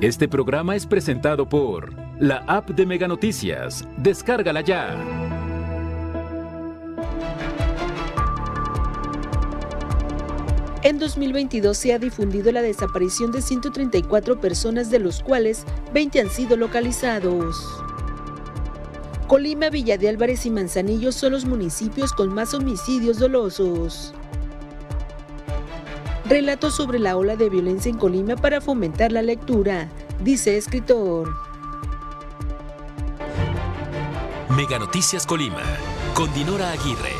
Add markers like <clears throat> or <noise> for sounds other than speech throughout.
Este programa es presentado por la app de Mega Noticias. Descárgala ya. En 2022 se ha difundido la desaparición de 134 personas, de los cuales 20 han sido localizados. Colima, Villa de Álvarez y Manzanillo son los municipios con más homicidios dolosos. Relato sobre la ola de violencia en Colima para fomentar la lectura, dice escritor. Mega Noticias Colima, con Dinora Aguirre.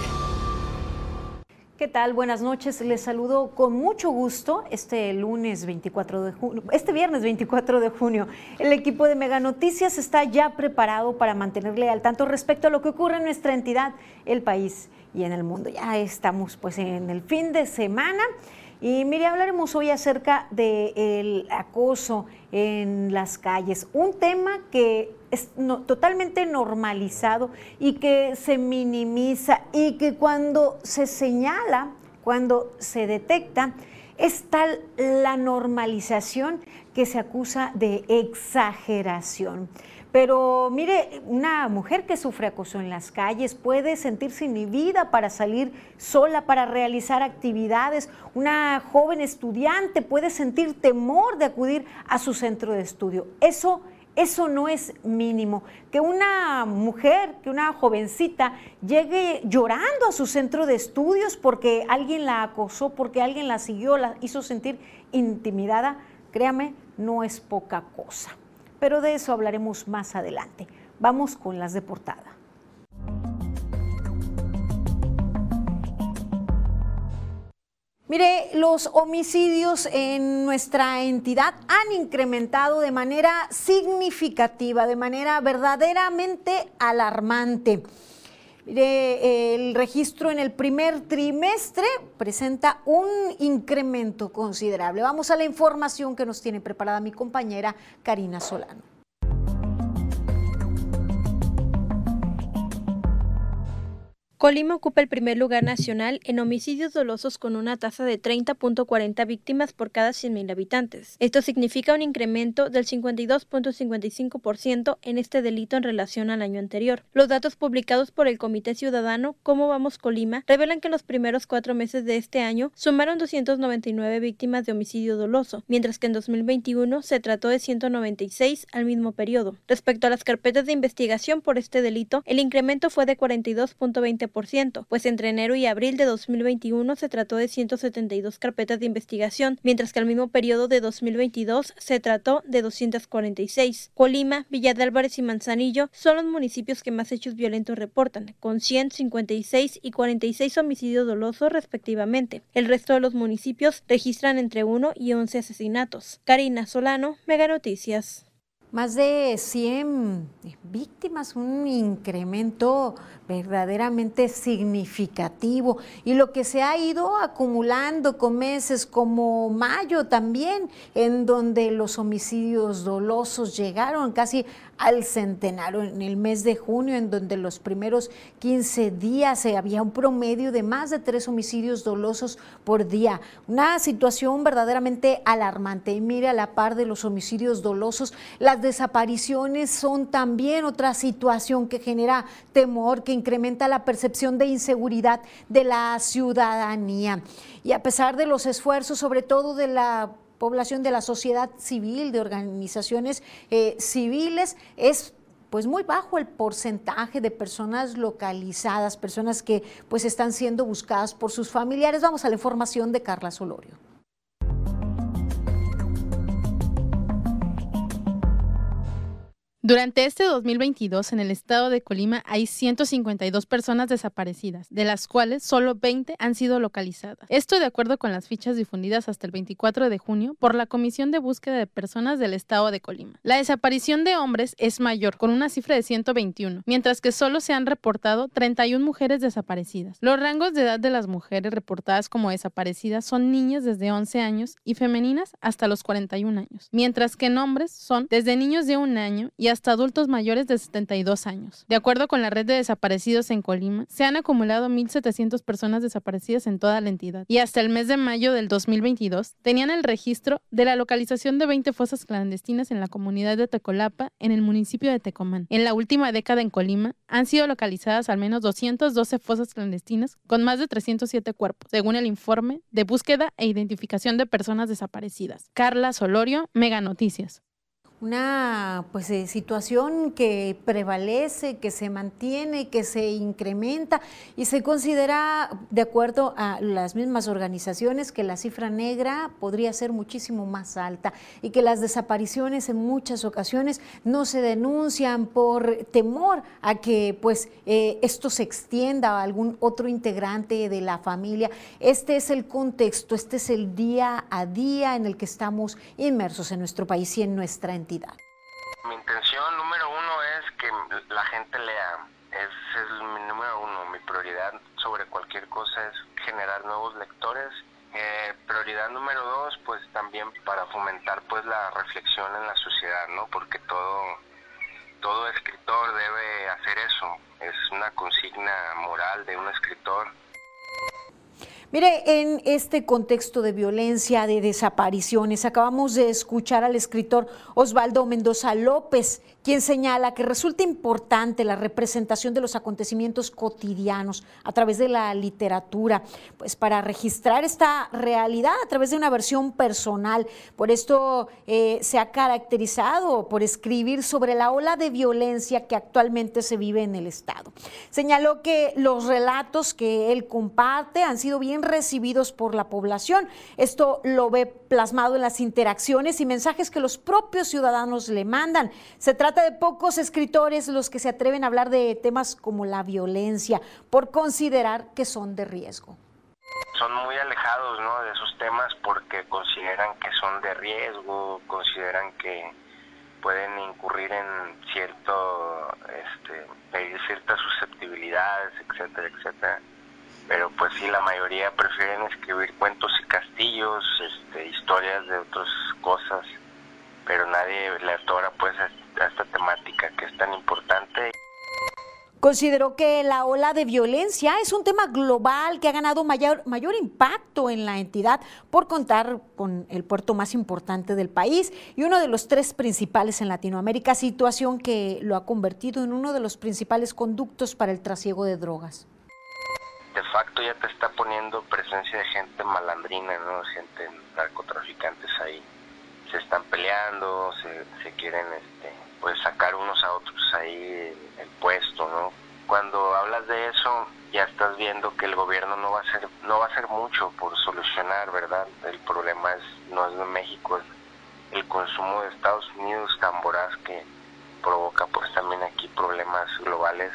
¿Qué tal? Buenas noches. Les saludo con mucho gusto este lunes 24 de junio, este viernes 24 de junio. El equipo de Mega Noticias está ya preparado para mantenerle al tanto respecto a lo que ocurre en nuestra entidad, el país y en el mundo. Ya estamos pues en el fin de semana. Y mire, hablaremos hoy acerca del acoso en las calles, un tema que es totalmente normalizado y que se minimiza y que cuando se señala, cuando se detecta, es tal la normalización que se acusa de exageración. Pero mire, una mujer que sufre acoso en las calles puede sentirse inhibida para salir sola, para realizar actividades. Una joven estudiante puede sentir temor de acudir a su centro de estudio. Eso eso no es mínimo. Que una mujer, que una jovencita llegue llorando a su centro de estudios porque alguien la acosó, porque alguien la siguió, la hizo sentir intimidada, créame, no es poca cosa pero de eso hablaremos más adelante. Vamos con las de portada. Mire, los homicidios en nuestra entidad han incrementado de manera significativa, de manera verdaderamente alarmante el registro en el primer trimestre presenta un incremento considerable. Vamos a la información que nos tiene preparada mi compañera Karina Solano. Colima ocupa el primer lugar nacional en homicidios dolosos con una tasa de 30.40 víctimas por cada 100.000 habitantes. Esto significa un incremento del 52.55% en este delito en relación al año anterior. Los datos publicados por el Comité Ciudadano Cómo Vamos Colima revelan que en los primeros cuatro meses de este año sumaron 299 víctimas de homicidio doloso, mientras que en 2021 se trató de 196 al mismo periodo. Respecto a las carpetas de investigación por este delito, el incremento fue de 42.20 pues entre enero y abril de 2021 se trató de 172 carpetas de investigación, mientras que al mismo periodo de 2022 se trató de 246. Colima, Villa de Álvarez y Manzanillo son los municipios que más hechos violentos reportan, con 156 y 46 homicidios dolosos respectivamente. El resto de los municipios registran entre 1 y 11 asesinatos. Karina Solano, Mega Noticias. Más de 100 víctimas, un incremento verdaderamente significativo. Y lo que se ha ido acumulando con meses como mayo también, en donde los homicidios dolosos llegaron casi al centenario en el mes de junio, en donde los primeros 15 días había un promedio de más de tres homicidios dolosos por día. Una situación verdaderamente alarmante. Y mira, a la par de los homicidios dolosos, las desapariciones son también otra situación que genera temor, que incrementa la percepción de inseguridad de la ciudadanía. Y a pesar de los esfuerzos, sobre todo de la población de la sociedad civil, de organizaciones eh, civiles, es pues muy bajo el porcentaje de personas localizadas, personas que pues están siendo buscadas por sus familiares. Vamos a la información de Carla Solorio. Durante este 2022 en el estado de Colima hay 152 personas desaparecidas, de las cuales solo 20 han sido localizadas. Esto de acuerdo con las fichas difundidas hasta el 24 de junio por la Comisión de Búsqueda de Personas del estado de Colima. La desaparición de hombres es mayor, con una cifra de 121, mientras que solo se han reportado 31 mujeres desaparecidas. Los rangos de edad de las mujeres reportadas como desaparecidas son niñas desde 11 años y femeninas hasta los 41 años, mientras que en hombres son desde niños de un año y hasta hasta adultos mayores de 72 años. De acuerdo con la red de desaparecidos en Colima, se han acumulado 1.700 personas desaparecidas en toda la entidad y hasta el mes de mayo del 2022 tenían el registro de la localización de 20 fosas clandestinas en la comunidad de Tecolapa, en el municipio de Tecomán. En la última década en Colima han sido localizadas al menos 212 fosas clandestinas con más de 307 cuerpos, según el informe de búsqueda e identificación de personas desaparecidas. Carla Solorio, Mega Noticias una pues eh, situación que prevalece, que se mantiene, que se incrementa y se considera, de acuerdo a las mismas organizaciones, que la cifra negra podría ser muchísimo más alta y que las desapariciones en muchas ocasiones no se denuncian por temor a que pues eh, esto se extienda a algún otro integrante de la familia. Este es el contexto, este es el día a día en el que estamos inmersos en nuestro país y en nuestra entidad. Mi intención número uno es que la gente lea. Es, mi número uno. Mi prioridad sobre cualquier cosa es generar nuevos lectores. Eh, prioridad número dos, pues también para fomentar pues la reflexión en la sociedad, ¿no? Porque todo todo escritor debe hacer eso. Es una consigna moral de un escritor Mire, en este contexto de violencia, de desapariciones, acabamos de escuchar al escritor Osvaldo Mendoza López, quien señala que resulta importante la representación de los acontecimientos cotidianos a través de la literatura, pues para registrar esta realidad a través de una versión personal. Por esto eh, se ha caracterizado por escribir sobre la ola de violencia que actualmente se vive en el Estado. Señaló que los relatos que él comparte han sido bien recibidos por la población. Esto lo ve plasmado en las interacciones y mensajes que los propios ciudadanos le mandan. Se trata de pocos escritores los que se atreven a hablar de temas como la violencia por considerar que son de riesgo. Son muy alejados ¿no? de esos temas porque consideran que son de riesgo, consideran que pueden incurrir en cierto, este, ciertas susceptibilidades, etcétera, etcétera pero pues sí, la mayoría prefieren escribir cuentos y castillos, este, historias de otras cosas, pero nadie le atora pues a esta temática que es tan importante. Consideró que la ola de violencia es un tema global que ha ganado mayor, mayor impacto en la entidad por contar con el puerto más importante del país y uno de los tres principales en Latinoamérica, situación que lo ha convertido en uno de los principales conductos para el trasiego de drogas de facto ya te está poniendo presencia de gente malandrina, ¿no? Gente narcotraficantes ahí. Se están peleando, se, se quieren este, pues sacar unos a otros ahí el, puesto, ¿no? Cuando hablas de eso, ya estás viendo que el gobierno no va a hacer no va a hacer mucho por solucionar, ¿verdad? El problema es no es de México, es el consumo de Estados Unidos tan voraz que provoca pues también aquí problemas globales.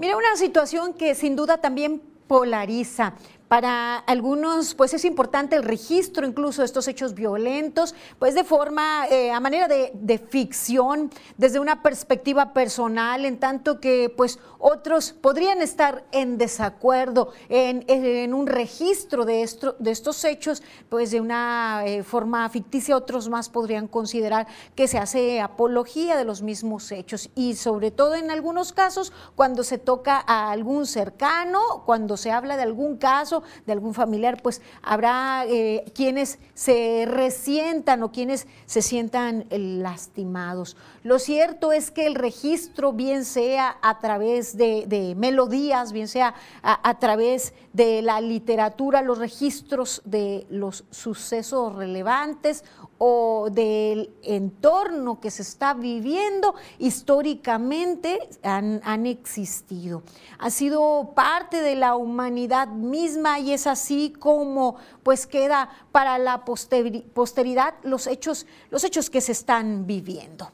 Mira, una situación que sin duda también polariza, para algunos, pues es importante el registro incluso de estos hechos violentos, pues de forma, eh, a manera de, ficción, desde una perspectiva personal, en tanto que pues otros podrían estar en desacuerdo en, un registro de, esto, de estos hechos, pues de una eh, forma ficticia, otros más podrían considerar que se hace apología de los mismos hechos y sobre todo en algunos casos cuando se toca a algún cercano, cuando se habla de algún caso, de algún familiar, pues habrá eh, quienes se resientan o quienes se sientan lastimados. Lo cierto es que el registro, bien sea a través de, melodías, bien sea a, través de la literatura, los registros de los sucesos relevantes o del entorno que se está viviendo históricamente han, han, existido. Ha sido parte de la humanidad misma y es así como pues queda para la posteridad los hechos, los hechos que se están viviendo.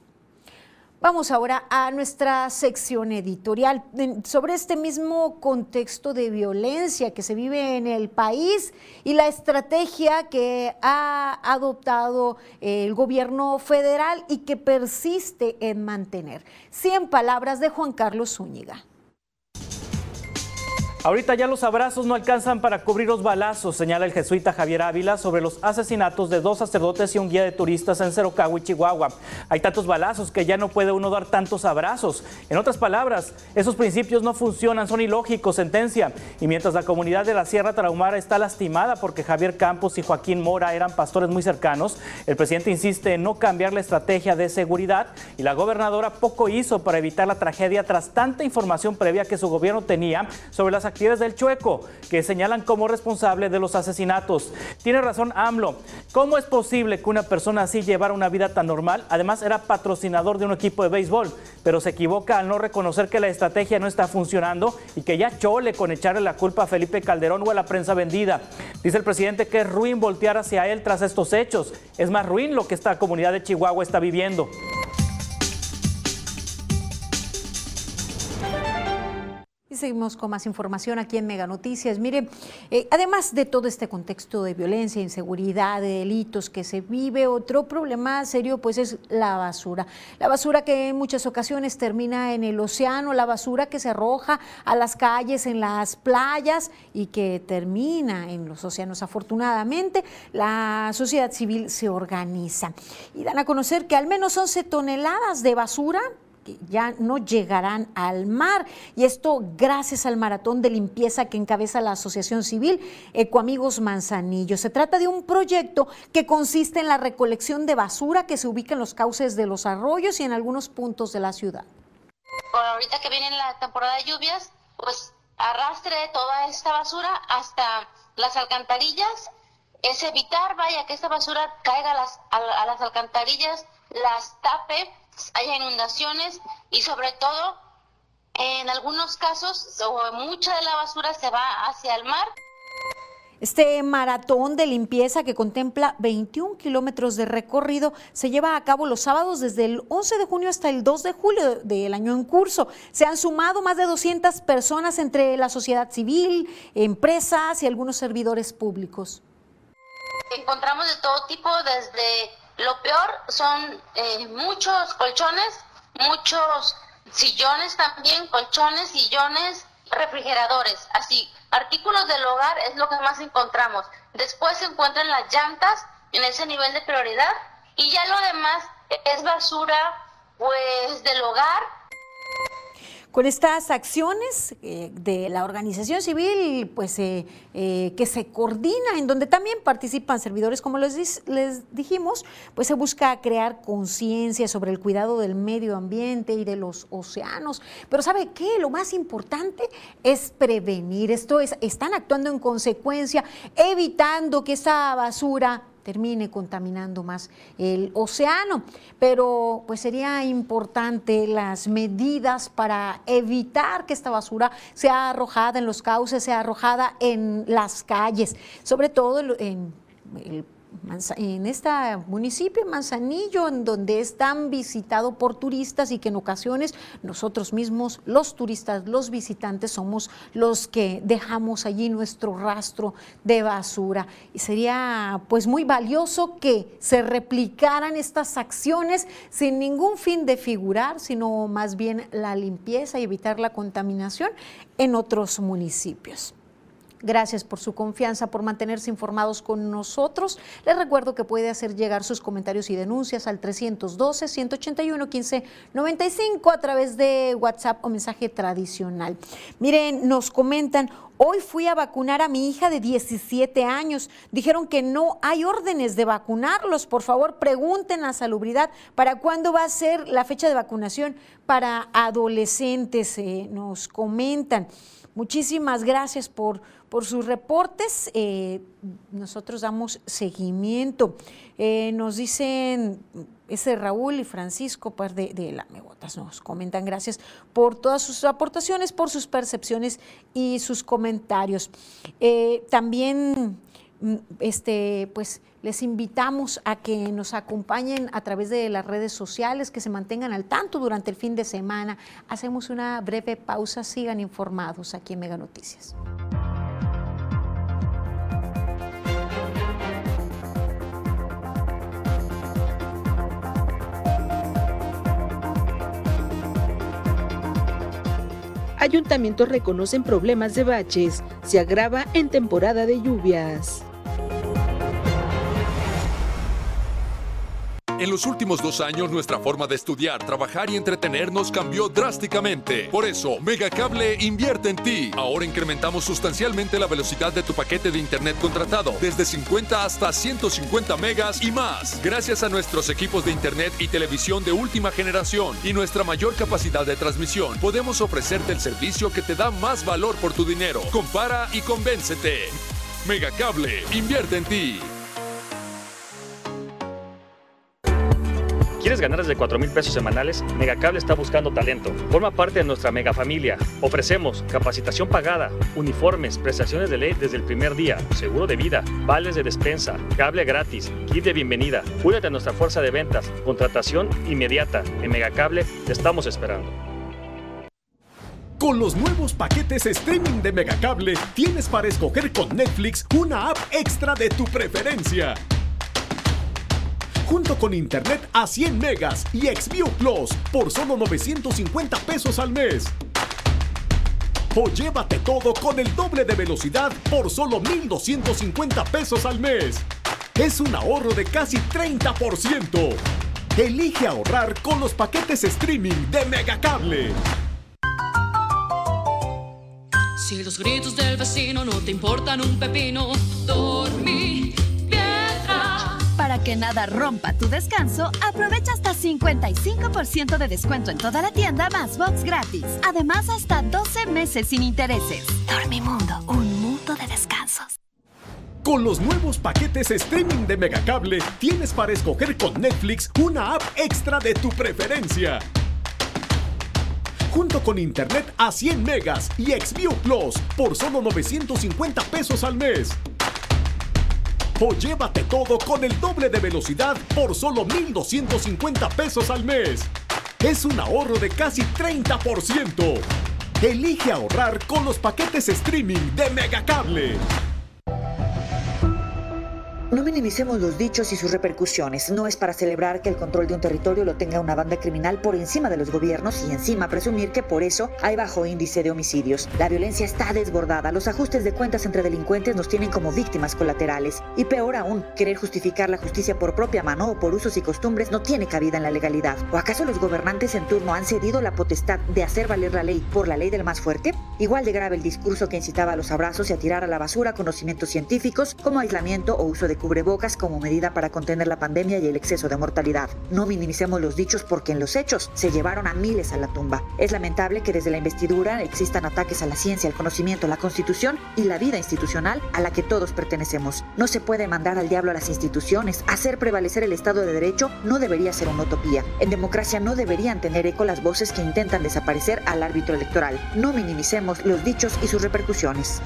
Vamos ahora a nuestra sección editorial sobre este mismo contexto de violencia que se vive en el país y la estrategia que ha adoptado el gobierno federal y que persiste en mantener. Cien palabras de Juan Carlos Zúñiga. Ahorita ya los abrazos no alcanzan para cubrir los balazos, señala el jesuita Javier Ávila sobre los asesinatos de dos sacerdotes y un guía de turistas en Cerocagua y Chihuahua. Hay tantos balazos que ya no puede uno dar tantos abrazos. En otras palabras, esos principios no funcionan, son ilógicos, sentencia. Y mientras la comunidad de la Sierra Tarahumara está lastimada porque Javier Campos y Joaquín Mora eran pastores muy cercanos, el presidente insiste en no cambiar la estrategia de seguridad y la gobernadora poco hizo para evitar la tragedia tras tanta información previa que su gobierno tenía sobre las actividades del Chueco, que señalan como responsable de los asesinatos. Tiene razón AMLO. ¿Cómo es posible que una persona así llevara una vida tan normal? Además, era patrocinador de un equipo de béisbol, pero se equivoca al no reconocer que la estrategia no está funcionando y que ya chole con echarle la culpa a Felipe Calderón o a la prensa vendida. Dice el presidente que es ruin voltear hacia él tras estos hechos. Es más ruin lo que esta comunidad de Chihuahua está viviendo. Seguimos con más información aquí en Mega Noticias. Mire, eh, además de todo este contexto de violencia, inseguridad, de delitos que se vive, otro problema serio pues es la basura. La basura que en muchas ocasiones termina en el océano, la basura que se arroja a las calles, en las playas y que termina en los océanos. Afortunadamente, la sociedad civil se organiza y dan a conocer que al menos 11 toneladas de basura ya no llegarán al mar. Y esto gracias al maratón de limpieza que encabeza la Asociación Civil Ecoamigos Manzanillo. Se trata de un proyecto que consiste en la recolección de basura que se ubica en los cauces de los arroyos y en algunos puntos de la ciudad. Por ahorita que viene la temporada de lluvias, pues arrastre toda esta basura hasta las alcantarillas. Es evitar, vaya, que esta basura caiga a las, a las alcantarillas, las tape haya inundaciones y sobre todo en algunos casos mucha de la basura se va hacia el mar. Este maratón de limpieza que contempla 21 kilómetros de recorrido se lleva a cabo los sábados desde el 11 de junio hasta el 2 de julio del año en curso. Se han sumado más de 200 personas entre la sociedad civil, empresas y algunos servidores públicos. Encontramos de todo tipo, desde lo peor son eh, muchos colchones, muchos sillones también, colchones, sillones, refrigeradores, así, artículos del hogar es lo que más encontramos. Después se encuentran las llantas en ese nivel de prioridad y ya lo demás es basura pues del hogar con estas acciones eh, de la organización civil, pues eh, eh, que se coordina, en donde también participan servidores, como les, les dijimos, pues se busca crear conciencia sobre el cuidado del medio ambiente y de los océanos. Pero ¿sabe qué? Lo más importante es prevenir. Esto es, están actuando en consecuencia, evitando que esa basura termine contaminando más el océano. Pero pues sería importante las medidas para evitar que esta basura sea arrojada en los cauces, sea arrojada en las calles, sobre todo en el en este municipio, Manzanillo, en donde es tan visitado por turistas y que en ocasiones nosotros mismos, los turistas, los visitantes, somos los que dejamos allí nuestro rastro de basura. Y sería pues muy valioso que se replicaran estas acciones sin ningún fin de figurar, sino más bien la limpieza y evitar la contaminación en otros municipios. Gracias por su confianza, por mantenerse informados con nosotros. Les recuerdo que puede hacer llegar sus comentarios y denuncias al 312-181-1595 a través de WhatsApp o mensaje tradicional. Miren, nos comentan, Hoy fui a vacunar a mi hija de 17 años. Dijeron que no hay órdenes de vacunarlos. Por favor, pregunten a Salubridad para cuándo va a ser la fecha de vacunación para adolescentes. Eh, nos comentan. Muchísimas gracias por, por sus reportes. Eh, nosotros damos seguimiento. Eh, nos dicen, ese Raúl y Francisco pues, de, de la Megotas nos comentan gracias por todas sus aportaciones, por sus percepciones y sus comentarios. Eh, también Mm, este, pues les invitamos a que nos acompañen a través de las redes sociales, que se mantengan al tanto durante el fin de semana. Hacemos una breve pausa, sigan informados aquí en Mega Noticias. Ayuntamientos reconocen problemas de baches. Se agrava en temporada de lluvias. En los últimos dos años nuestra forma de estudiar, trabajar y entretenernos cambió drásticamente. Por eso, Megacable invierte en ti. Ahora incrementamos sustancialmente la velocidad de tu paquete de internet contratado, desde 50 hasta 150 megas y más. Gracias a nuestros equipos de internet y televisión de última generación y nuestra mayor capacidad de transmisión, podemos ofrecerte el servicio que te da más valor por tu dinero. Compara y convéncete. Megacable, invierte en ti. ¿Quieres ganar desde 4 mil pesos semanales? Megacable está buscando talento. Forma parte de nuestra mega familia. Ofrecemos capacitación pagada, uniformes, prestaciones de ley desde el primer día, seguro de vida, vales de despensa, cable gratis, kit de bienvenida. Únete a nuestra fuerza de ventas, contratación inmediata. En Megacable te estamos esperando. Con los nuevos paquetes streaming de Megacable, tienes para escoger con Netflix una app extra de tu preferencia junto con internet a 100 megas y Xview Plus por solo 950 pesos al mes. O llévate todo con el doble de velocidad por solo 1,250 pesos al mes. Es un ahorro de casi 30%. Elige ahorrar con los paquetes streaming de Megacable. Si los gritos del vecino no te importan un pepino, dormí para que nada rompa tu descanso, aprovecha hasta 55% de descuento en toda la tienda más box gratis. Además, hasta 12 meses sin intereses. Dormimundo, un mundo de descansos. Con los nuevos paquetes streaming de Megacable, tienes para escoger con Netflix una app extra de tu preferencia. Junto con internet a 100 megas y Xview Plus por solo 950 pesos al mes. O llévate todo con el doble de velocidad por solo 1,250 pesos al mes. Es un ahorro de casi 30%. Elige ahorrar con los paquetes streaming de Megacable. No minimicemos los dichos y sus repercusiones. No es para celebrar que el control de un territorio lo tenga una banda criminal por encima de los gobiernos y encima presumir que por eso hay bajo índice de homicidios. La violencia está desbordada. Los ajustes de cuentas entre delincuentes nos tienen como víctimas colaterales. Y peor aún, querer justificar la justicia por propia mano o por usos y costumbres no tiene cabida en la legalidad. ¿O acaso los gobernantes en turno han cedido la potestad de hacer valer la ley por la ley del más fuerte? Igual de grave el discurso que incitaba a los abrazos y a tirar a la basura conocimientos científicos como aislamiento o uso de cubrebocas como medida para contener la pandemia y el exceso de mortalidad. No minimicemos los dichos porque en los hechos se llevaron a miles a la tumba. Es lamentable que desde la investidura existan ataques a la ciencia, al conocimiento, la constitución y la vida institucional a la que todos pertenecemos. No se puede mandar al diablo a las instituciones. Hacer prevalecer el Estado de Derecho no debería ser una utopía. En democracia no deberían tener eco las voces que intentan desaparecer al árbitro electoral. No minimicemos los dichos y sus repercusiones.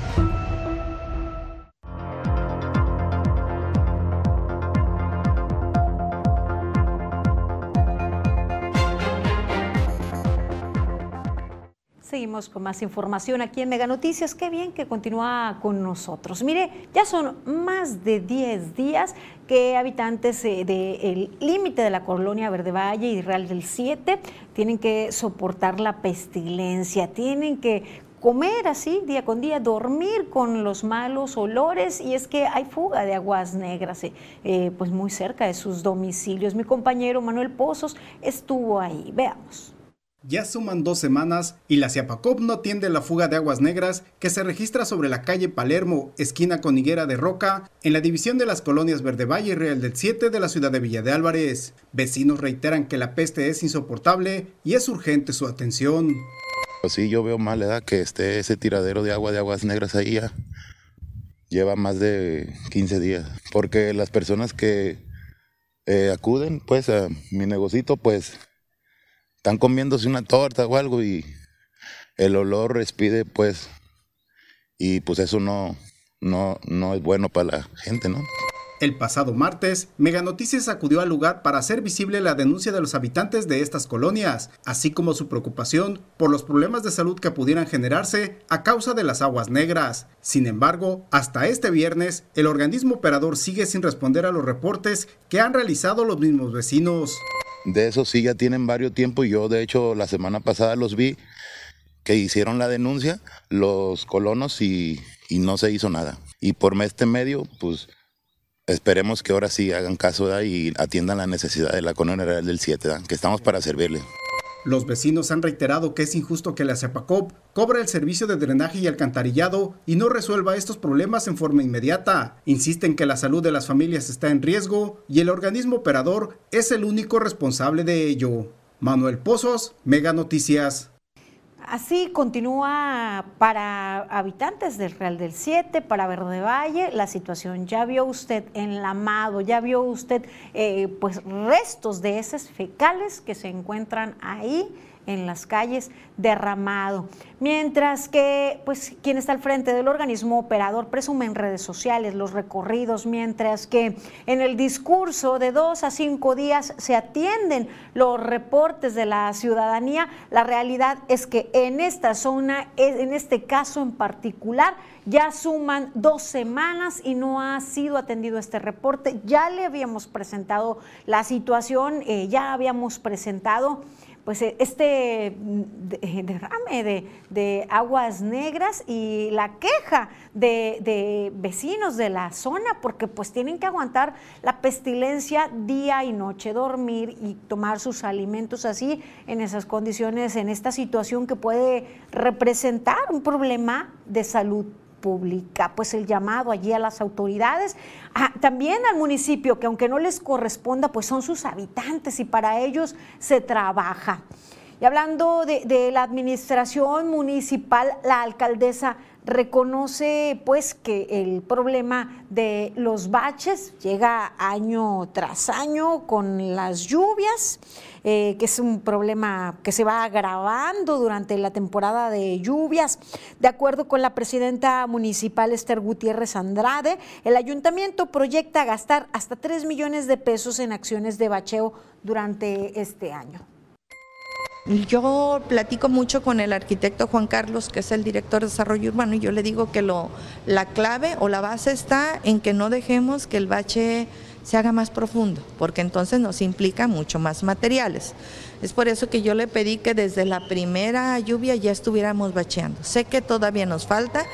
Seguimos con más información aquí en Mega Noticias. Qué bien que continúa con nosotros. Mire, ya son más de 10 días que habitantes eh, del límite de la colonia Verde Valle y Real del 7 tienen que soportar la pestilencia, tienen que comer así día con día, dormir con los malos olores y es que hay fuga de aguas negras eh, eh, pues muy cerca de sus domicilios. Mi compañero Manuel Pozos estuvo ahí. Veamos. Ya suman dos semanas y la Ciapacop no atiende la fuga de aguas negras que se registra sobre la calle Palermo, esquina con Higuera de Roca, en la división de las colonias Verde Valle y Real del 7 de la ciudad de Villa de Álvarez. Vecinos reiteran que la peste es insoportable y es urgente su atención. Pues sí, yo veo mal edad que esté ese tiradero de agua de aguas negras ahí ya lleva más de 15 días, porque las personas que eh, acuden pues a mi negocito pues están comiéndose una torta o algo y el olor respide, pues, y pues eso no, no, no es bueno para la gente, ¿no? El pasado martes, Mega Noticias acudió al lugar para hacer visible la denuncia de los habitantes de estas colonias, así como su preocupación por los problemas de salud que pudieran generarse a causa de las aguas negras. Sin embargo, hasta este viernes, el organismo operador sigue sin responder a los reportes que han realizado los mismos vecinos. De eso sí ya tienen varios tiempo y yo de hecho la semana pasada los vi que hicieron la denuncia los colonos y, y no se hizo nada. Y por este medio, pues esperemos que ahora sí hagan caso y atiendan la necesidad de la colonia real del 7, que estamos para servirle. Los vecinos han reiterado que es injusto que la CEPACOP cobre el servicio de drenaje y alcantarillado y no resuelva estos problemas en forma inmediata. Insisten que la salud de las familias está en riesgo y el organismo operador es el único responsable de ello. Manuel Pozos, Mega Noticias. Así continúa para habitantes del Real del 7, para Verde Valle, la situación. Ya vio usted enlamado, ya vio usted eh, pues restos de heces fecales que se encuentran ahí en las calles derramado. Mientras que, pues, quien está al frente del organismo operador presume en redes sociales los recorridos, mientras que en el discurso de dos a cinco días se atienden los reportes de la ciudadanía, la realidad es que en esta zona, en este caso en particular, ya suman dos semanas y no ha sido atendido este reporte. Ya le habíamos presentado la situación, eh, ya habíamos presentado pues eh, este mm, eh, derrame de, aguas negras y la queja de, vecinos de la zona, porque pues tienen que aguantar la pestilencia día y noche, dormir y tomar sus alimentos así en esas condiciones, en esta situación que puede representar un problema de salud pública. Pues el llamado allí a las autoridades, también al municipio, que aunque no les corresponda, pues son sus habitantes y para ellos se trabaja. Y hablando de, de la administración municipal, la alcaldesa reconoce pues que el problema de los baches llega año tras año con las lluvias, eh, que es un problema que se va agravando durante la temporada de lluvias. De acuerdo con la presidenta municipal Esther Gutiérrez Andrade, el ayuntamiento proyecta gastar hasta 3 millones de pesos en acciones de bacheo durante este año. Yo platico mucho con el arquitecto Juan Carlos, que es el director de desarrollo urbano, y yo le digo que lo, la clave o la base está en que no dejemos que el bache se haga más profundo, porque entonces nos implica mucho más materiales. Es por eso que yo le pedí que desde la primera lluvia ya estuviéramos bacheando. Sé que todavía nos falta.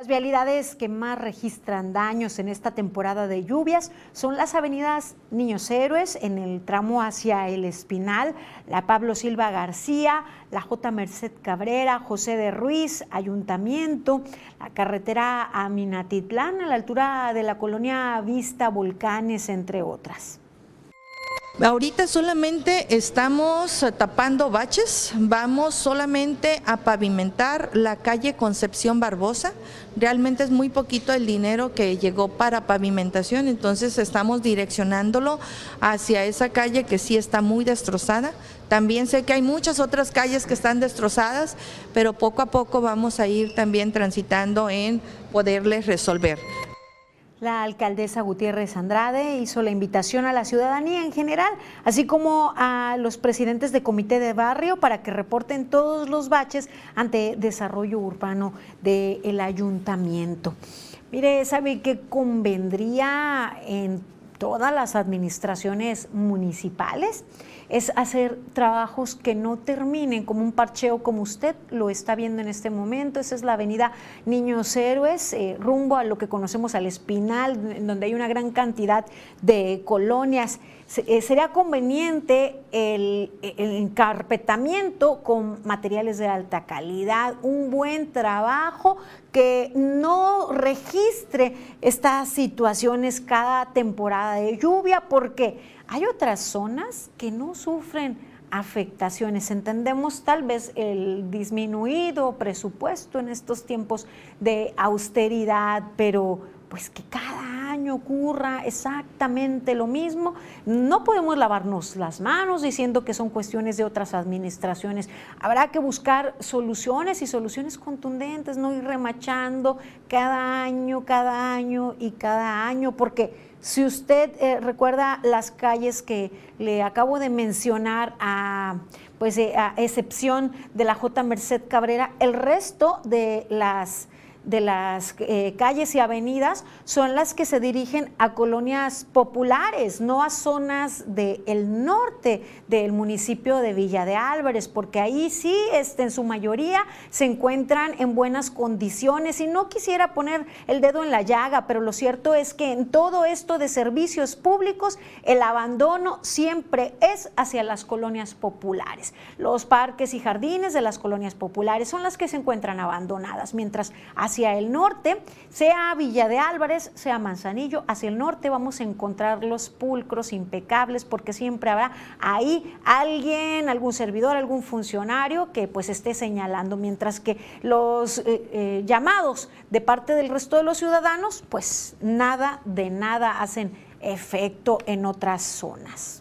Las vialidades que más registran daños en esta temporada de lluvias son las avenidas Niños Héroes en el tramo hacia el Espinal, la Pablo Silva García, la J. Merced Cabrera, José de Ruiz, Ayuntamiento, la carretera a Minatitlán a la altura de la colonia Vista Volcanes, entre otras. Ahorita solamente estamos tapando baches, vamos solamente a pavimentar la calle Concepción Barbosa. Realmente es muy poquito el dinero que llegó para pavimentación, entonces estamos direccionándolo hacia esa calle que sí está muy destrozada. También sé que hay muchas otras calles que están destrozadas, pero poco a poco vamos a ir también transitando en poderles resolver. La alcaldesa Gutiérrez Andrade hizo la invitación a la ciudadanía en general, así como a los presidentes de comité de barrio para que reporten todos los baches ante desarrollo urbano del ayuntamiento. Mire, ¿sabe qué convendría en todas las administraciones municipales? es hacer trabajos que no terminen como un parcheo como usted lo está viendo en este momento. Esa es la avenida Niños Héroes, eh, rumbo a lo que conocemos al Espinal, donde hay una gran cantidad de colonias. Eh, sería conveniente el, el, encarpetamiento con materiales de alta calidad, un buen trabajo que no registre estas situaciones cada temporada de lluvia, porque hay otras zonas que no sufren afectaciones. Entendemos tal vez el disminuido presupuesto en estos tiempos de austeridad, pero pues que cada año ocurra exactamente lo mismo. No podemos lavarnos las manos diciendo que son cuestiones de otras administraciones. Habrá que buscar soluciones y soluciones contundentes, no ir remachando cada año, cada año y cada año, porque si usted eh, recuerda las calles que le acabo de mencionar, a, pues, eh, a excepción de la J. Merced Cabrera, el resto de las de las eh, calles y avenidas son las que se dirigen a colonias populares, no a zonas del norte del municipio de Villa de Álvarez, porque ahí sí este, en su mayoría se encuentran en buenas condiciones y no quisiera poner el dedo en la llaga, pero lo cierto es que en todo esto de servicios públicos el abandono siempre es hacia las colonias populares. Los parques y jardines de las colonias populares son las que se encuentran abandonadas, mientras hacia el norte, sea Villa de Álvarez, sea Manzanillo, hacia el norte vamos a encontrar los pulcros impecables porque siempre habrá ahí alguien, algún servidor, algún funcionario que pues esté señalando, mientras que los eh, eh, llamados de parte del resto de los ciudadanos pues nada de nada hacen efecto en otras zonas.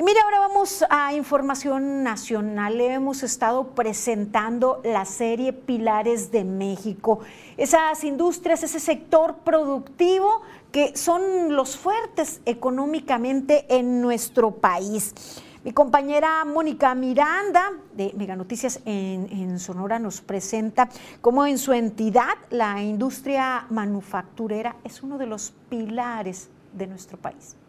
Y mire, ahora vamos a información nacional. Hemos estado presentando la serie Pilares de México. Esas industrias, ese sector productivo que son los fuertes económicamente en nuestro país. Mi compañera Mónica Miranda de Mega Noticias en, en, Sonora nos presenta cómo en su entidad la industria manufacturera es uno de los pilares de nuestro país.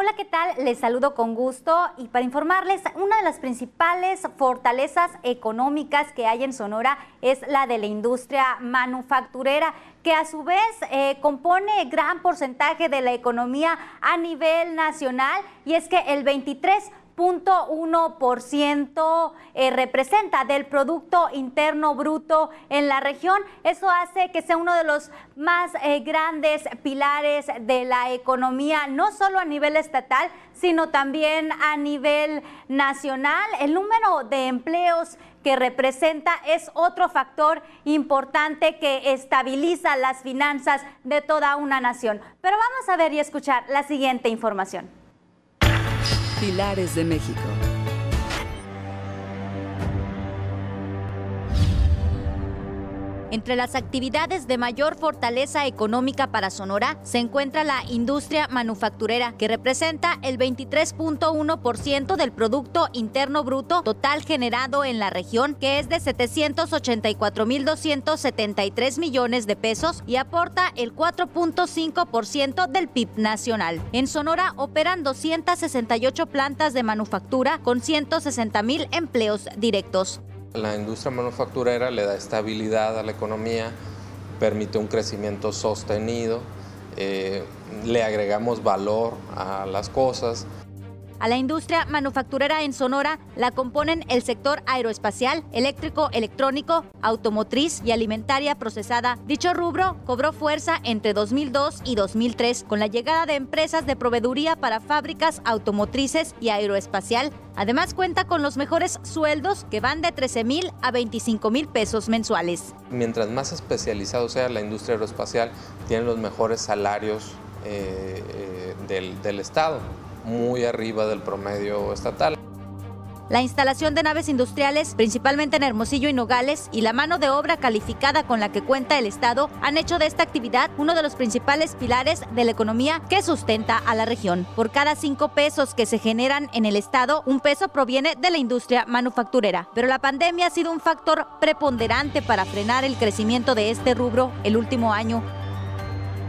Hola, ¿qué tal? Les saludo con gusto y para informarles, una de las principales fortalezas económicas que hay en Sonora es la de la industria manufacturera, que a su vez eh, compone gran porcentaje de la economía a nivel nacional y es que el 23 ciento eh, representa del Producto Interno Bruto en la región. Eso hace que sea uno de los más eh, grandes pilares de la economía, no solo a nivel estatal, sino también a nivel nacional. El número de empleos que representa es otro factor importante que estabiliza las finanzas de toda una nación. Pero vamos a ver y escuchar la siguiente información. Pilares de México. Entre las actividades de mayor fortaleza económica para Sonora se encuentra la industria manufacturera, que representa el 23.1% del Producto Interno Bruto total generado en la región, que es de 784.273 millones de pesos y aporta el 4.5% del PIB nacional. En Sonora operan 268 plantas de manufactura con 160.000 empleos directos. La industria manufacturera le da estabilidad a la economía, permite un crecimiento sostenido, eh, le agregamos valor a las cosas a la industria manufacturera en Sonora la componen el sector aeroespacial, eléctrico, electrónico, automotriz y alimentaria procesada. Dicho rubro cobró fuerza entre 2002 y 2003 con la llegada de empresas de proveeduría para fábricas automotrices y aeroespacial. Además cuenta con los mejores sueldos que van de 13 mil a 25 mil pesos mensuales. Mientras más especializado sea la industria aeroespacial, tiene los mejores salarios eh, eh, del, del Estado muy arriba del promedio estatal. La instalación de naves industriales, principalmente en Hermosillo y Nogales, y la mano de obra calificada con la que cuenta el Estado han hecho de esta actividad uno de los principales pilares de la economía que sustenta a la región. Por cada cinco pesos que se generan en el Estado, un peso proviene de la industria manufacturera. Pero la pandemia ha sido un factor preponderante para frenar el crecimiento de este rubro el último año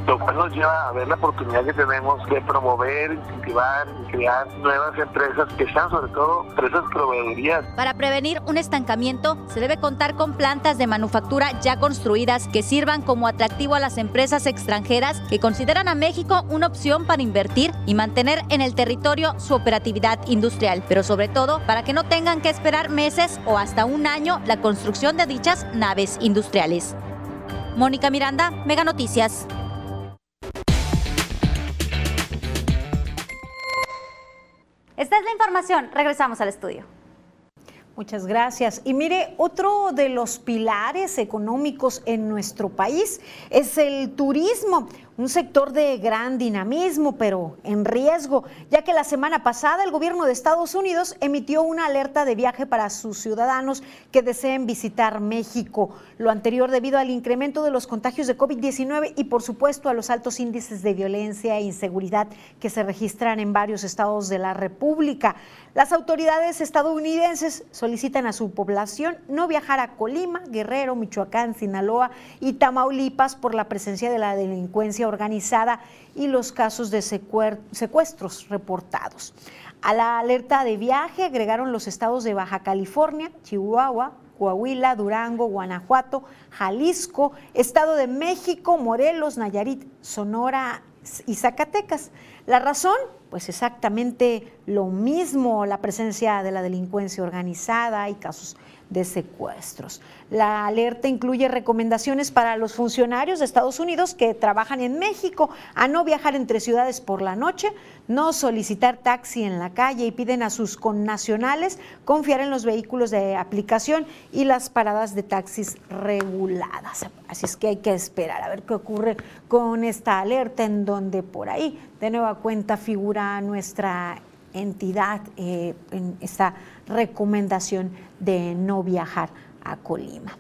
lo cual nos lleva a ver la oportunidad que tenemos de promover, incentivar y crear nuevas empresas que sean sobre todo empresas proveedorías. Para prevenir un estancamiento se debe contar con plantas de manufactura ya construidas que sirvan como atractivo a las empresas extranjeras que consideran a México una opción para invertir y mantener en el territorio su operatividad industrial, pero sobre todo para que no tengan que esperar meses o hasta un año la construcción de dichas naves industriales. Mónica Miranda, Mega Noticias. Esta es la información. Regresamos al estudio. Muchas gracias. Y mire, otro de los pilares económicos en nuestro país es el turismo un sector de gran dinamismo, pero en riesgo, ya que la semana pasada el gobierno de Estados Unidos emitió una alerta de viaje para sus ciudadanos que deseen visitar México. Lo anterior debido al incremento de los contagios de COVID-19 y por supuesto a los altos índices de violencia e inseguridad que se registran en varios estados de la República. Las autoridades estadounidenses solicitan a su población no viajar a Colima, Guerrero, Michoacán, Sinaloa y Tamaulipas por la presencia de la delincuencia organizada y los casos de secuestros reportados. A la alerta de viaje agregaron los estados de Baja California, Chihuahua, Coahuila, Durango, Guanajuato, Jalisco, Estado de México, Morelos, Nayarit, Sonora y Zacatecas. La razón, pues exactamente lo mismo, la presencia de la delincuencia organizada y casos de secuestros. La alerta incluye recomendaciones para los funcionarios de Estados Unidos que trabajan en México a no viajar entre ciudades por la noche, no solicitar taxi en la calle y piden a sus connacionales confiar en los vehículos de aplicación y las paradas de taxis reguladas. Así es que hay que esperar a ver qué ocurre con esta alerta en donde por ahí de nueva cuenta figura nuestra entidad eh, en esta recomendación de no viajar a Colima.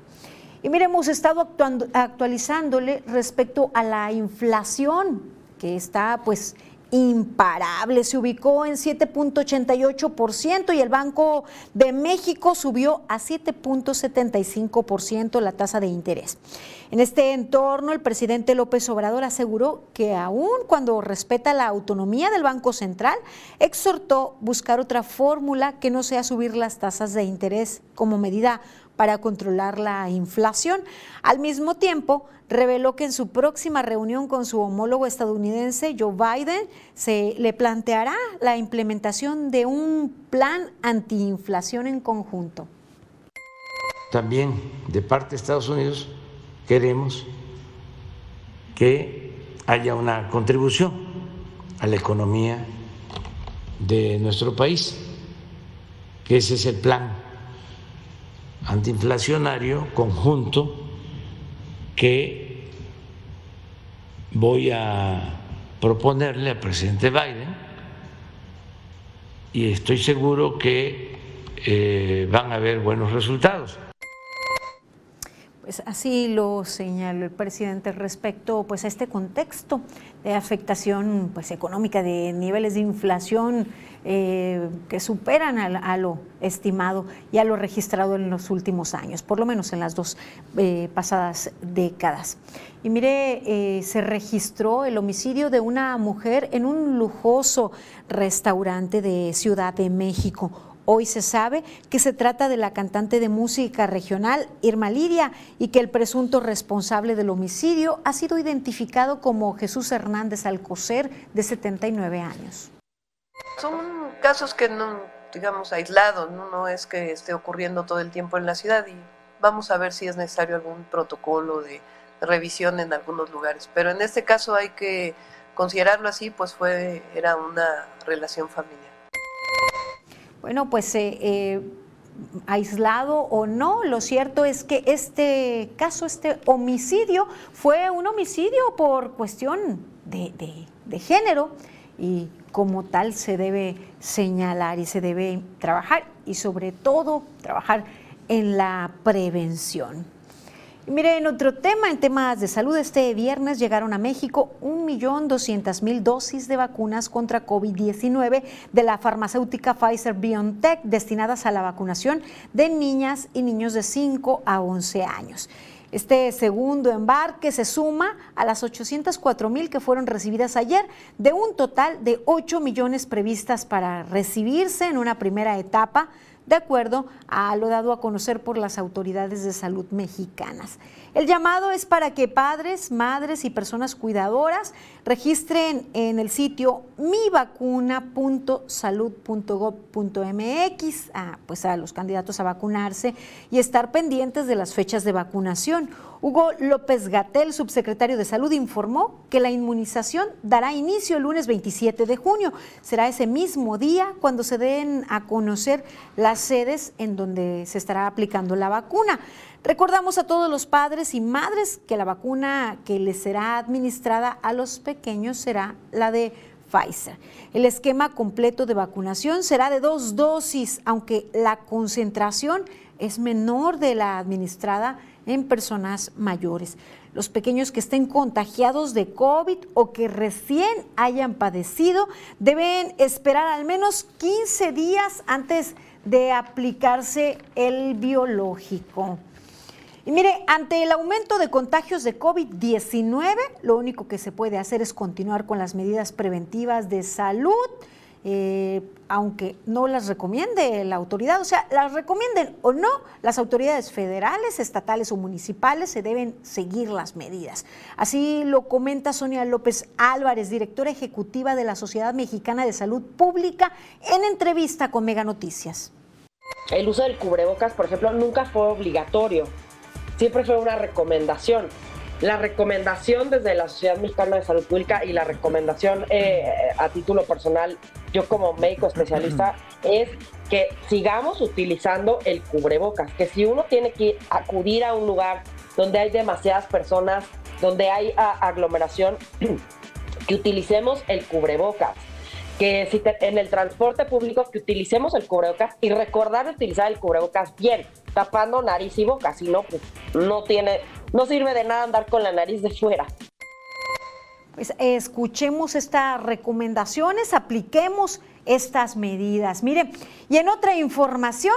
Y mire, hemos estado actualizándole respecto a la inflación que está pues imparable, se ubicó en 7.88% y el Banco de México subió a 7.75% la tasa de interés. En este entorno, el presidente López Obrador aseguró que aun cuando respeta la autonomía del Banco Central, exhortó buscar otra fórmula que no sea subir las tasas de interés como medida para controlar la inflación. Al mismo tiempo, reveló que en su próxima reunión con su homólogo estadounidense, Joe Biden, se le planteará la implementación de un plan antiinflación en conjunto. También de parte de Estados Unidos queremos que haya una contribución a la economía de nuestro país, que ese es el plan antiinflacionario conjunto que voy a proponerle al presidente Biden y estoy seguro que eh, van a haber buenos resultados. Pues así lo señaló el presidente respecto pues, a este contexto de afectación pues, económica, de niveles de inflación eh, que superan a, lo estimado y a lo registrado en los últimos años, por lo menos en las dos eh, pasadas décadas. Y mire, eh, se registró el homicidio de una mujer en un lujoso restaurante de Ciudad de México. Hoy se sabe que se trata de la cantante de música regional Irma Lidia y que el presunto responsable del homicidio ha sido identificado como Jesús Hernández Alcocer, de 79 años. Son casos que no, digamos, aislados, ¿no? es que esté ocurriendo todo el tiempo en la ciudad y vamos a ver si es necesario algún protocolo de revisión en algunos lugares. Pero en este caso hay que considerarlo así, pues fue, era una relación familiar. Bueno, pues eh, eh, aislado o no, lo cierto es que este caso, este homicidio, fue un homicidio por cuestión de, de género y como tal se debe señalar y se debe trabajar y sobre todo trabajar en la prevención. Y en otro tema, en temas de salud, este viernes llegaron a México 1.200.000 dosis de vacunas contra COVID-19 de la farmacéutica Pfizer BioNTech destinadas a la vacunación de niñas y niños de 5 a 11 años. Este segundo embarque se suma a las 804 mil que fueron recibidas ayer, de un total de 8 millones previstas para recibirse en una primera etapa de acuerdo a lo dado a conocer por las autoridades de salud mexicanas. El llamado es para que padres, madres y personas cuidadoras registren en el sitio mivacuna.salud.gov.mx a, pues a los candidatos a vacunarse y estar pendientes de las fechas de vacunación. Hugo López Gatel, subsecretario de Salud, informó que la inmunización dará inicio el lunes 27 de junio. Será ese mismo día cuando se den a conocer las sedes en donde se estará aplicando la vacuna. Recordamos a todos los padres y madres que la vacuna que les será administrada a los pequeños será la de Pfizer. El esquema completo de vacunación será de dos dosis, aunque la concentración es menor de la administrada en personas mayores. Los pequeños que estén contagiados de COVID o que recién hayan padecido deben esperar al menos 15 días antes de aplicarse el biológico. Y mire, ante el aumento de contagios de COVID-19, lo único que se puede hacer es continuar con las medidas preventivas de salud eh, aunque no las recomiende la autoridad, o sea, las recomienden o no, las autoridades federales, estatales o municipales se deben seguir las medidas. Así lo comenta Sonia López Álvarez, directora ejecutiva de la Sociedad Mexicana de Salud Pública, en entrevista con Mega Noticias. El uso del cubrebocas, por ejemplo, nunca fue obligatorio, siempre fue una recomendación la recomendación desde la Sociedad Mexicana de Salud Pública y la recomendación eh, a título personal, yo como médico especialista, es que sigamos utilizando el cubrebocas, que si uno tiene que acudir a un lugar donde hay demasiadas personas, donde hay aglomeración, <clears throat> que utilicemos el cubrebocas que si en el transporte público que utilicemos el cubrebocas y recordar utilizar el cubrebocas bien, tapando nariz y boca, si no, pues no tiene, no sirve de nada andar con la nariz de fuera. Pues escuchemos estas recomendaciones, apliquemos estas medidas. Mire, y en otra información,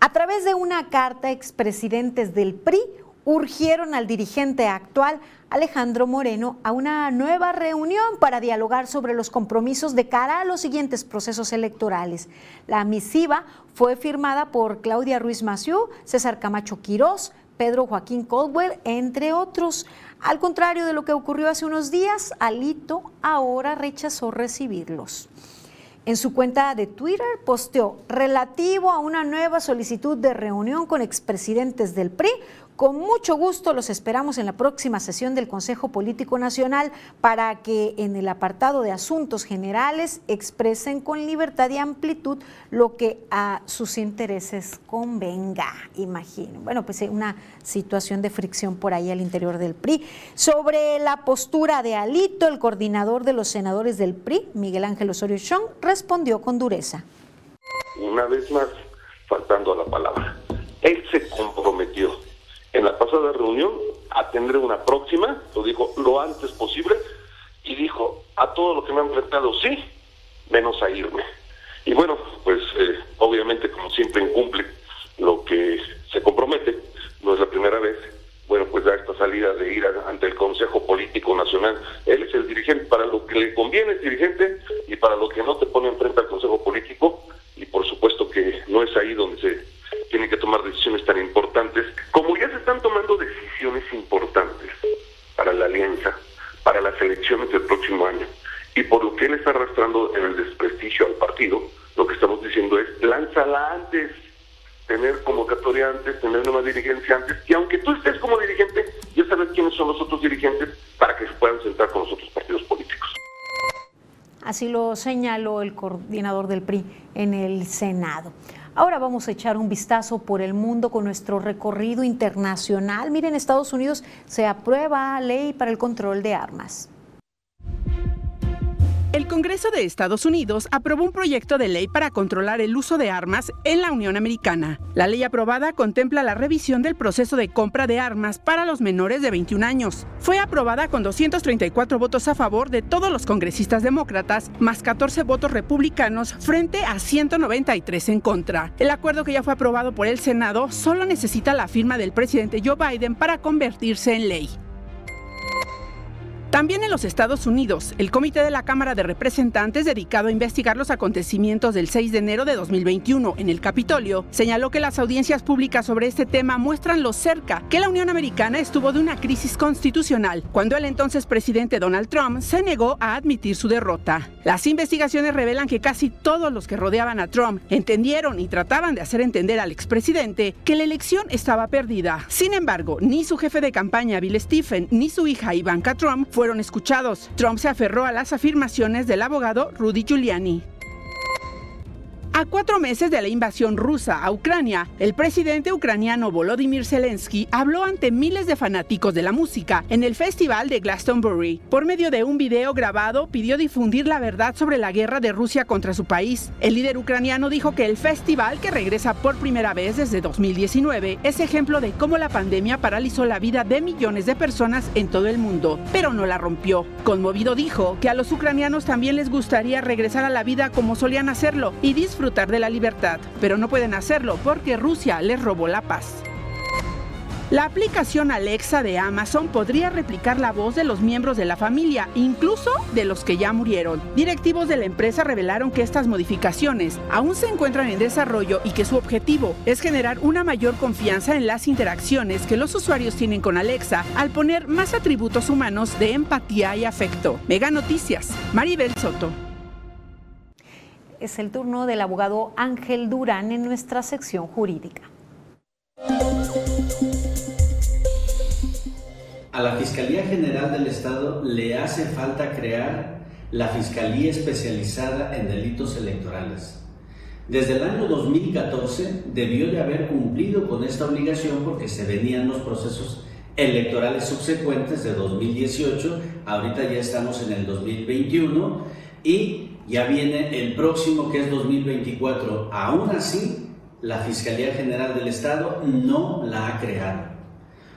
a través de una carta, expresidentes del PRI urgieron al dirigente actual Alejandro Moreno a una nueva reunión para dialogar sobre los compromisos de cara a los siguientes procesos electorales. La misiva fue firmada por Claudia Ruiz Maciú, César Camacho Quirós, Pedro Joaquín Coldwell, entre otros. Al contrario de lo que ocurrió hace unos días, Alito ahora rechazó recibirlos. En su cuenta de Twitter posteó relativo a una nueva solicitud de reunión con expresidentes del PRI con mucho gusto los esperamos en la próxima sesión del Consejo Político Nacional para que en el apartado de asuntos generales expresen con libertad y amplitud lo que a sus intereses convenga, imagino. Bueno, pues hay una situación de fricción por ahí al interior del PRI. Sobre la postura de Alito, el coordinador de los senadores del PRI, Miguel Ángel Osorio Chong, respondió con dureza. Una vez más, faltando a la palabra, él se comprometió en la pasada reunión a una próxima, lo dijo lo antes posible, y dijo a todo lo que me han enfrentado sí, menos a irme. Y bueno, pues eh, obviamente como siempre incumple lo que se compromete, no es la primera vez, bueno, pues da esta salida de ir ante el Consejo Político Nacional. Él es el dirigente, para lo que le conviene es dirigente y para lo que no te pone enfrente al Consejo Político, y por supuesto que no es ahí donde se tienen que tomar decisiones tan importantes, como ya se están tomando decisiones importantes para la alianza, para las elecciones del próximo año, y por lo que él está arrastrando en el desprestigio al partido, lo que estamos diciendo es, lánzala antes, tener convocatoria antes, tener una dirigencia antes, y aunque tú estés como dirigente, ya sabes quiénes son los otros dirigentes para que se puedan sentar con los otros partidos políticos. Así lo señaló el coordinador del PRI en el Senado. Ahora vamos a echar un vistazo por el mundo con nuestro recorrido internacional. Miren, en Estados Unidos se aprueba ley para el control de armas. Congreso de Estados Unidos aprobó un proyecto de ley para controlar el uso de armas en la Unión Americana. La ley aprobada contempla la revisión del proceso de compra de armas para los menores de 21 años. Fue aprobada con 234 votos a favor de todos los congresistas demócratas, más 14 votos republicanos frente a 193 en contra. El acuerdo que ya fue aprobado por el Senado solo necesita la firma del presidente Joe Biden para convertirse en ley. También en los Estados Unidos, el Comité de la Cámara de Representantes dedicado a investigar los acontecimientos del 6 de enero de 2021 en el Capitolio señaló que las audiencias públicas sobre este tema muestran lo cerca que la Unión Americana estuvo de una crisis constitucional cuando el entonces presidente Donald Trump se negó a admitir su derrota. Las investigaciones revelan que casi todos los que rodeaban a Trump entendieron y trataban de hacer entender al expresidente que la elección estaba perdida. Sin embargo, ni su jefe de campaña Bill Stephen ni su hija Ivanka Trump fueron fueron escuchados. Trump se aferró a las afirmaciones del abogado Rudy Giuliani. A cuatro meses de la invasión rusa a Ucrania, el presidente ucraniano Volodymyr Zelensky habló ante miles de fanáticos de la música en el festival de Glastonbury. Por medio de un video grabado, pidió difundir la verdad sobre la guerra de Rusia contra su país. El líder ucraniano dijo que el festival, que regresa por primera vez desde 2019, es ejemplo de cómo la pandemia paralizó la vida de millones de personas en todo el mundo, pero no la rompió. Conmovido dijo que a los ucranianos también les gustaría regresar a la vida como solían hacerlo y disfrutar de la libertad, pero no pueden hacerlo porque Rusia les robó la paz. La aplicación Alexa de Amazon podría replicar la voz de los miembros de la familia, incluso de los que ya murieron. Directivos de la empresa revelaron que estas modificaciones aún se encuentran en desarrollo y que su objetivo es generar una mayor confianza en las interacciones que los usuarios tienen con Alexa al poner más atributos humanos de empatía y afecto. Mega Noticias, Maribel Soto es el turno del abogado Ángel Durán en nuestra sección jurídica. A la Fiscalía General del Estado le hace falta crear la Fiscalía Especializada en Delitos Electorales. Desde el año 2014 debió de haber cumplido con esta obligación porque se venían los procesos electorales subsecuentes de 2018, ahorita ya estamos en el 2021 y ya viene el próximo que es 2024. Aún así, la Fiscalía General del Estado no la ha creado.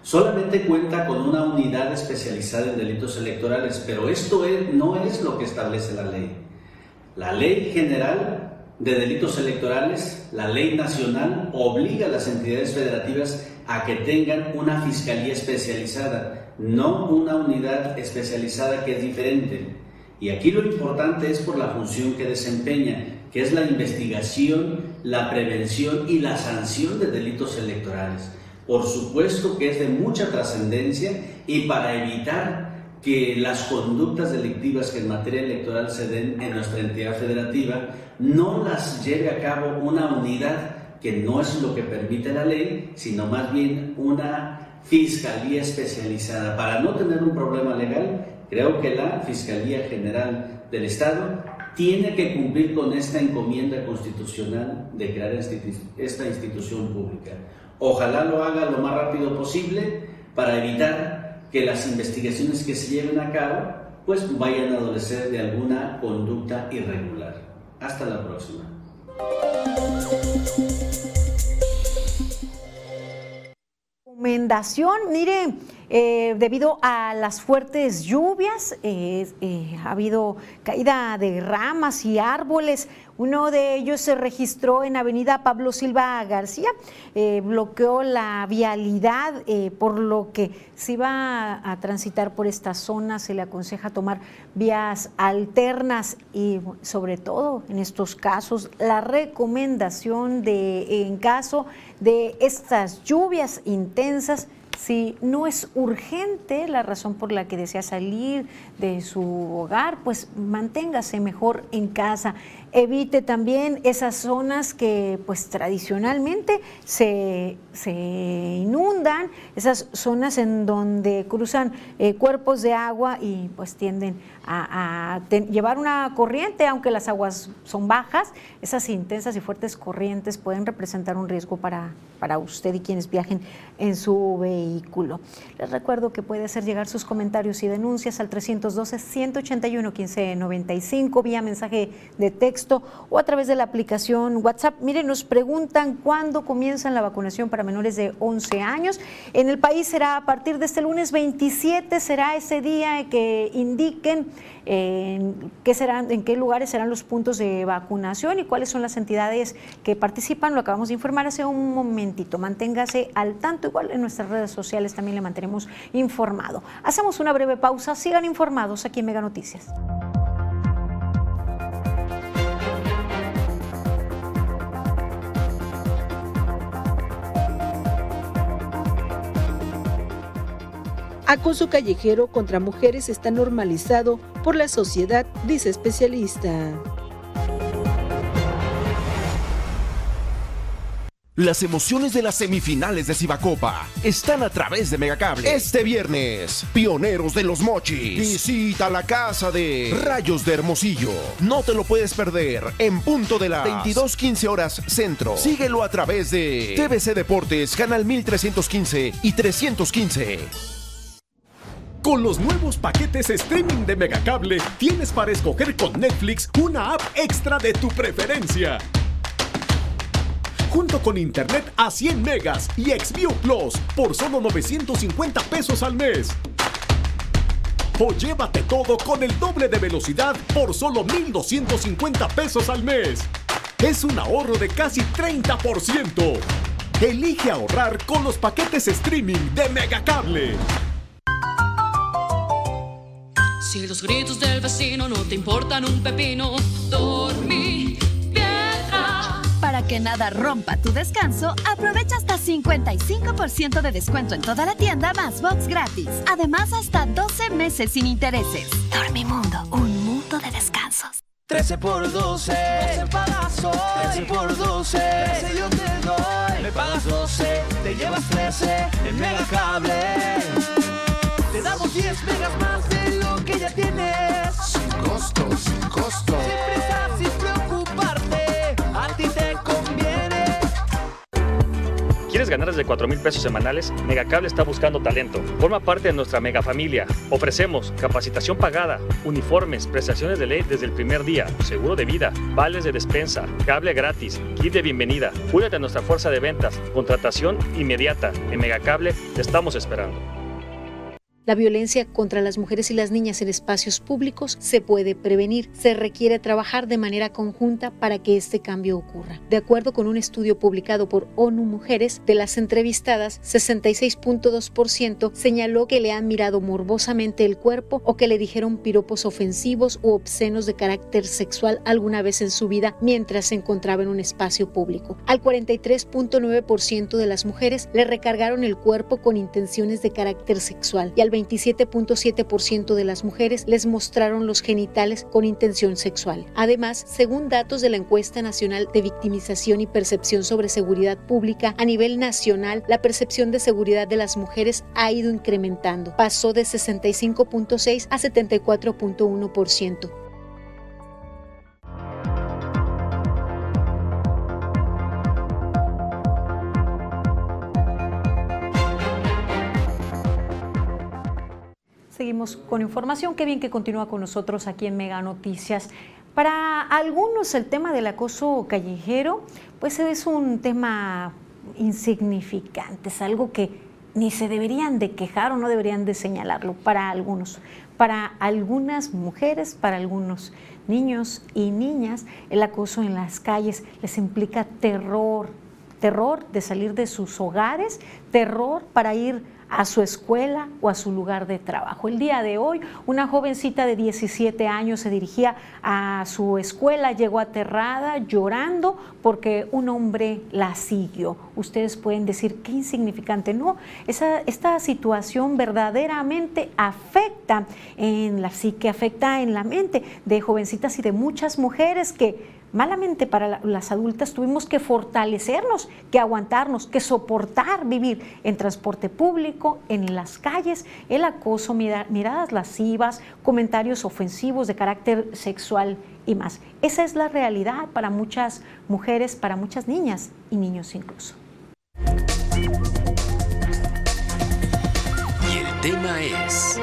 Solamente cuenta con una unidad especializada en delitos electorales, pero esto no es lo que establece la ley. La ley general de delitos electorales, la ley nacional, obliga a las entidades federativas a que tengan una fiscalía especializada, no una unidad especializada que es diferente. Y aquí lo importante es por la función que desempeña, que es la investigación, la prevención y la sanción de delitos electorales. Por supuesto que es de mucha trascendencia y para evitar que las conductas delictivas que en materia electoral se den en nuestra entidad federativa no las lleve a cabo una unidad que no es lo que permite la ley, sino más bien una fiscalía especializada para no tener un problema legal Creo que la Fiscalía General del Estado tiene que cumplir con esta encomienda constitucional de crear esta institución pública. Ojalá lo haga lo más rápido posible para evitar que las investigaciones que se lleven a cabo pues vayan a adolecer de alguna conducta irregular. Hasta la próxima. Recomendación, mire, eh, debido a las fuertes lluvias, eh, eh, ha habido caída de ramas y árboles. Uno de ellos se registró en Avenida Pablo Silva García, bloqueó la vialidad, por lo que si va a, transitar por esta zona se le aconseja tomar vías alternas y sobre todo en estos casos la recomendación de en caso de estas lluvias intensas si no es urgente la razón por la que desea salir de su hogar, pues manténgase mejor en casa. Evite también esas zonas que pues tradicionalmente se, inundan, esas zonas en donde cruzan eh, cuerpos de agua y pues tienden a, llevar una corriente, aunque las aguas son bajas, esas intensas y fuertes corrientes pueden representar un riesgo para, para usted y quienes viajen en su vehículo. Les recuerdo que puede hacer llegar sus comentarios y denuncias al 312-181-1595 vía mensaje de texto o a través de la aplicación WhatsApp. Miren, nos preguntan cuándo comienza la vacunación para menores de 11 años. En el país será a partir de este lunes 27, será ese día que indiquen en qué, serán, en qué lugares serán los puntos de vacunación y cuáles son las entidades que participan. Lo acabamos de informar hace un momentito. Manténgase al tanto, igual en nuestras redes sociales también le mantenemos informado. Hacemos una breve pausa, sigan informados aquí en Mega Noticias. Acoso callejero contra mujeres está normalizado por la sociedad, dice especialista. Las emociones de las semifinales de Cibacopa están a través de Megacable. Este viernes, Pioneros de los Mochis. Visita la casa de Rayos de Hermosillo. No te lo puedes perder en punto de las 22:15 horas centro. Síguelo a través de TVC Deportes, canal 1315 y 315. Con los nuevos paquetes streaming de Megacable, tienes para escoger con Netflix una app extra de tu preferencia. Junto con internet a 100 megas y Xview Plus por solo 950 pesos al mes. O llévate todo con el doble de velocidad por solo 1250 pesos al mes. Es un ahorro de casi 30%. Elige ahorrar con los paquetes streaming de Megacable. Si los gritos del vecino no te importan un pepino, dormí piedra. Para que nada rompa tu descanso, aprovecha hasta 55% de descuento en toda la tienda más box gratis. Además, hasta 12 meses sin intereses. Dormimundo, un mundo de descansos. 13 por 12, 12 pagas hoy. 13 por 12, 13 yo te doy. Me pagas 12, te llevas 13 en Megacable. Te damos 10 megas más de lo que ya tienes. Sin costo, sin costo. Sin prisa, sin preocuparte. A ti te conviene. ¿Quieres ganar desde 4 mil pesos semanales? Megacable está buscando talento. Forma parte de nuestra mega familia. Ofrecemos capacitación pagada, uniformes, prestaciones de ley desde el primer día, seguro de vida, vales de despensa, cable gratis, kit de bienvenida. Únete a nuestra fuerza de ventas, contratación inmediata. En Megacable te estamos esperando. La violencia contra las mujeres y las niñas en espacios públicos se puede prevenir. Se requiere trabajar de manera conjunta para que este cambio ocurra. De acuerdo con un estudio publicado por ONU Mujeres, de las entrevistadas, 66.2% señaló que le han mirado morbosamente el cuerpo o que le dijeron piropos ofensivos u obscenos de carácter sexual alguna vez en su vida mientras se encontraba en un espacio público. Al 43.9% de las mujeres le recargaron el cuerpo con intenciones de carácter sexual y al 27.7% de las mujeres les mostraron los genitales con intención sexual. Además, según datos de la encuesta nacional de victimización y percepción sobre seguridad pública, a nivel nacional, la percepción de seguridad de las mujeres ha ido incrementando. Pasó de 65.6 a 74.1%. Seguimos con información. Qué bien que continúa con nosotros aquí en Mega Noticias. Para algunos el tema del acoso callejero pues es un tema insignificante, es algo que ni se deberían de quejar o no deberían de señalarlo para algunos. Para algunas mujeres, para algunos niños y niñas, el acoso en las calles les implica terror, terror de salir de sus hogares, terror para ir a su escuela o a su lugar de trabajo. El día de hoy, una jovencita de 17 años se dirigía a su escuela, llegó aterrada, llorando, porque un hombre la siguió. Ustedes pueden decir, qué insignificante. No, esta situación verdaderamente afecta en la psique, afecta en la mente de jovencitas y de muchas mujeres que malamente para las adultas tuvimos que fortalecernos, que aguantarnos, que soportar vivir en transporte público, en las calles, el acoso, miradas lascivas, comentarios ofensivos de carácter sexual y más. Esa es la realidad para muchas mujeres, para muchas niñas y niños incluso. Y el tema es...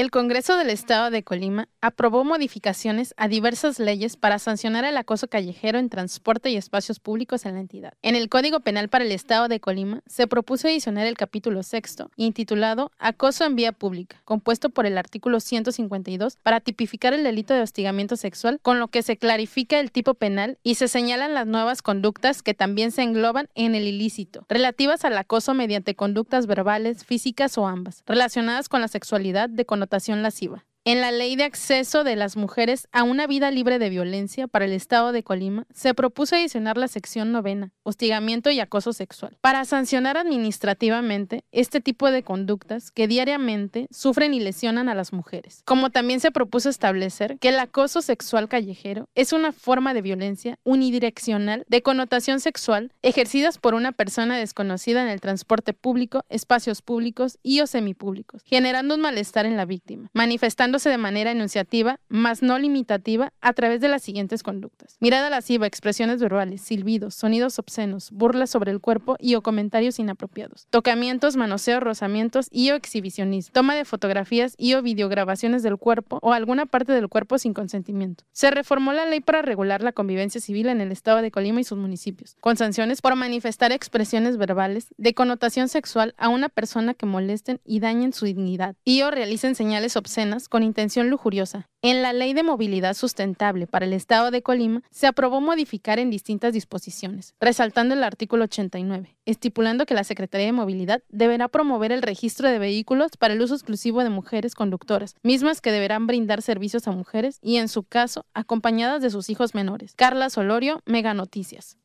El Congreso del Estado de Colima aprobó modificaciones a diversas leyes para sancionar el acoso callejero en transporte y espacios públicos en la entidad. En el Código Penal para el Estado de Colima se propuso adicionar el capítulo sexto, intitulado Acoso en vía pública, compuesto por el artículo 152 para tipificar el delito de hostigamiento sexual, con lo que se clarifica el tipo penal y se señalan las nuevas conductas que también se engloban en el ilícito, relativas al acoso mediante conductas verbales, físicas o ambas, relacionadas con la sexualidad de connotación lasciva. En la Ley de Acceso de las Mujeres a una Vida Libre de Violencia para el Estado de Colima, se propuso adicionar la sección novena, hostigamiento y acoso sexual, para sancionar administrativamente este tipo de conductas que diariamente sufren y lesionan a las mujeres. Como también se propuso establecer que el acoso sexual callejero es una forma de violencia unidireccional de connotación sexual ejercidas por una persona desconocida en el transporte público, espacios públicos y o semipúblicos, generando un malestar en la víctima, manifestando de manera enunciativa, más no limitativa, a través de las siguientes conductas. Mirada lasciva, expresiones verbales, silbidos, sonidos obscenos, burlas sobre el cuerpo y o comentarios inapropiados. Tocamientos, manoseos, rozamientos y o exhibicionismo. Toma de fotografías y o videograbaciones del cuerpo o alguna parte del cuerpo sin consentimiento. Se reformó la ley para regular la convivencia civil en el estado de Colima y sus municipios, con sanciones por manifestar expresiones verbales de connotación sexual a una persona que molesten y dañen su dignidad y o realicen señales obscenas con intención lujuriosa. En la Ley de Movilidad Sustentable para el Estado de Colima se aprobó modificar en distintas disposiciones, resaltando el artículo 89, estipulando que la Secretaría de Movilidad deberá promover el registro de vehículos para el uso exclusivo de mujeres conductoras, mismas que deberán brindar servicios a mujeres y, en su caso, acompañadas de sus hijos menores. Carla Solorio, Mega Noticias.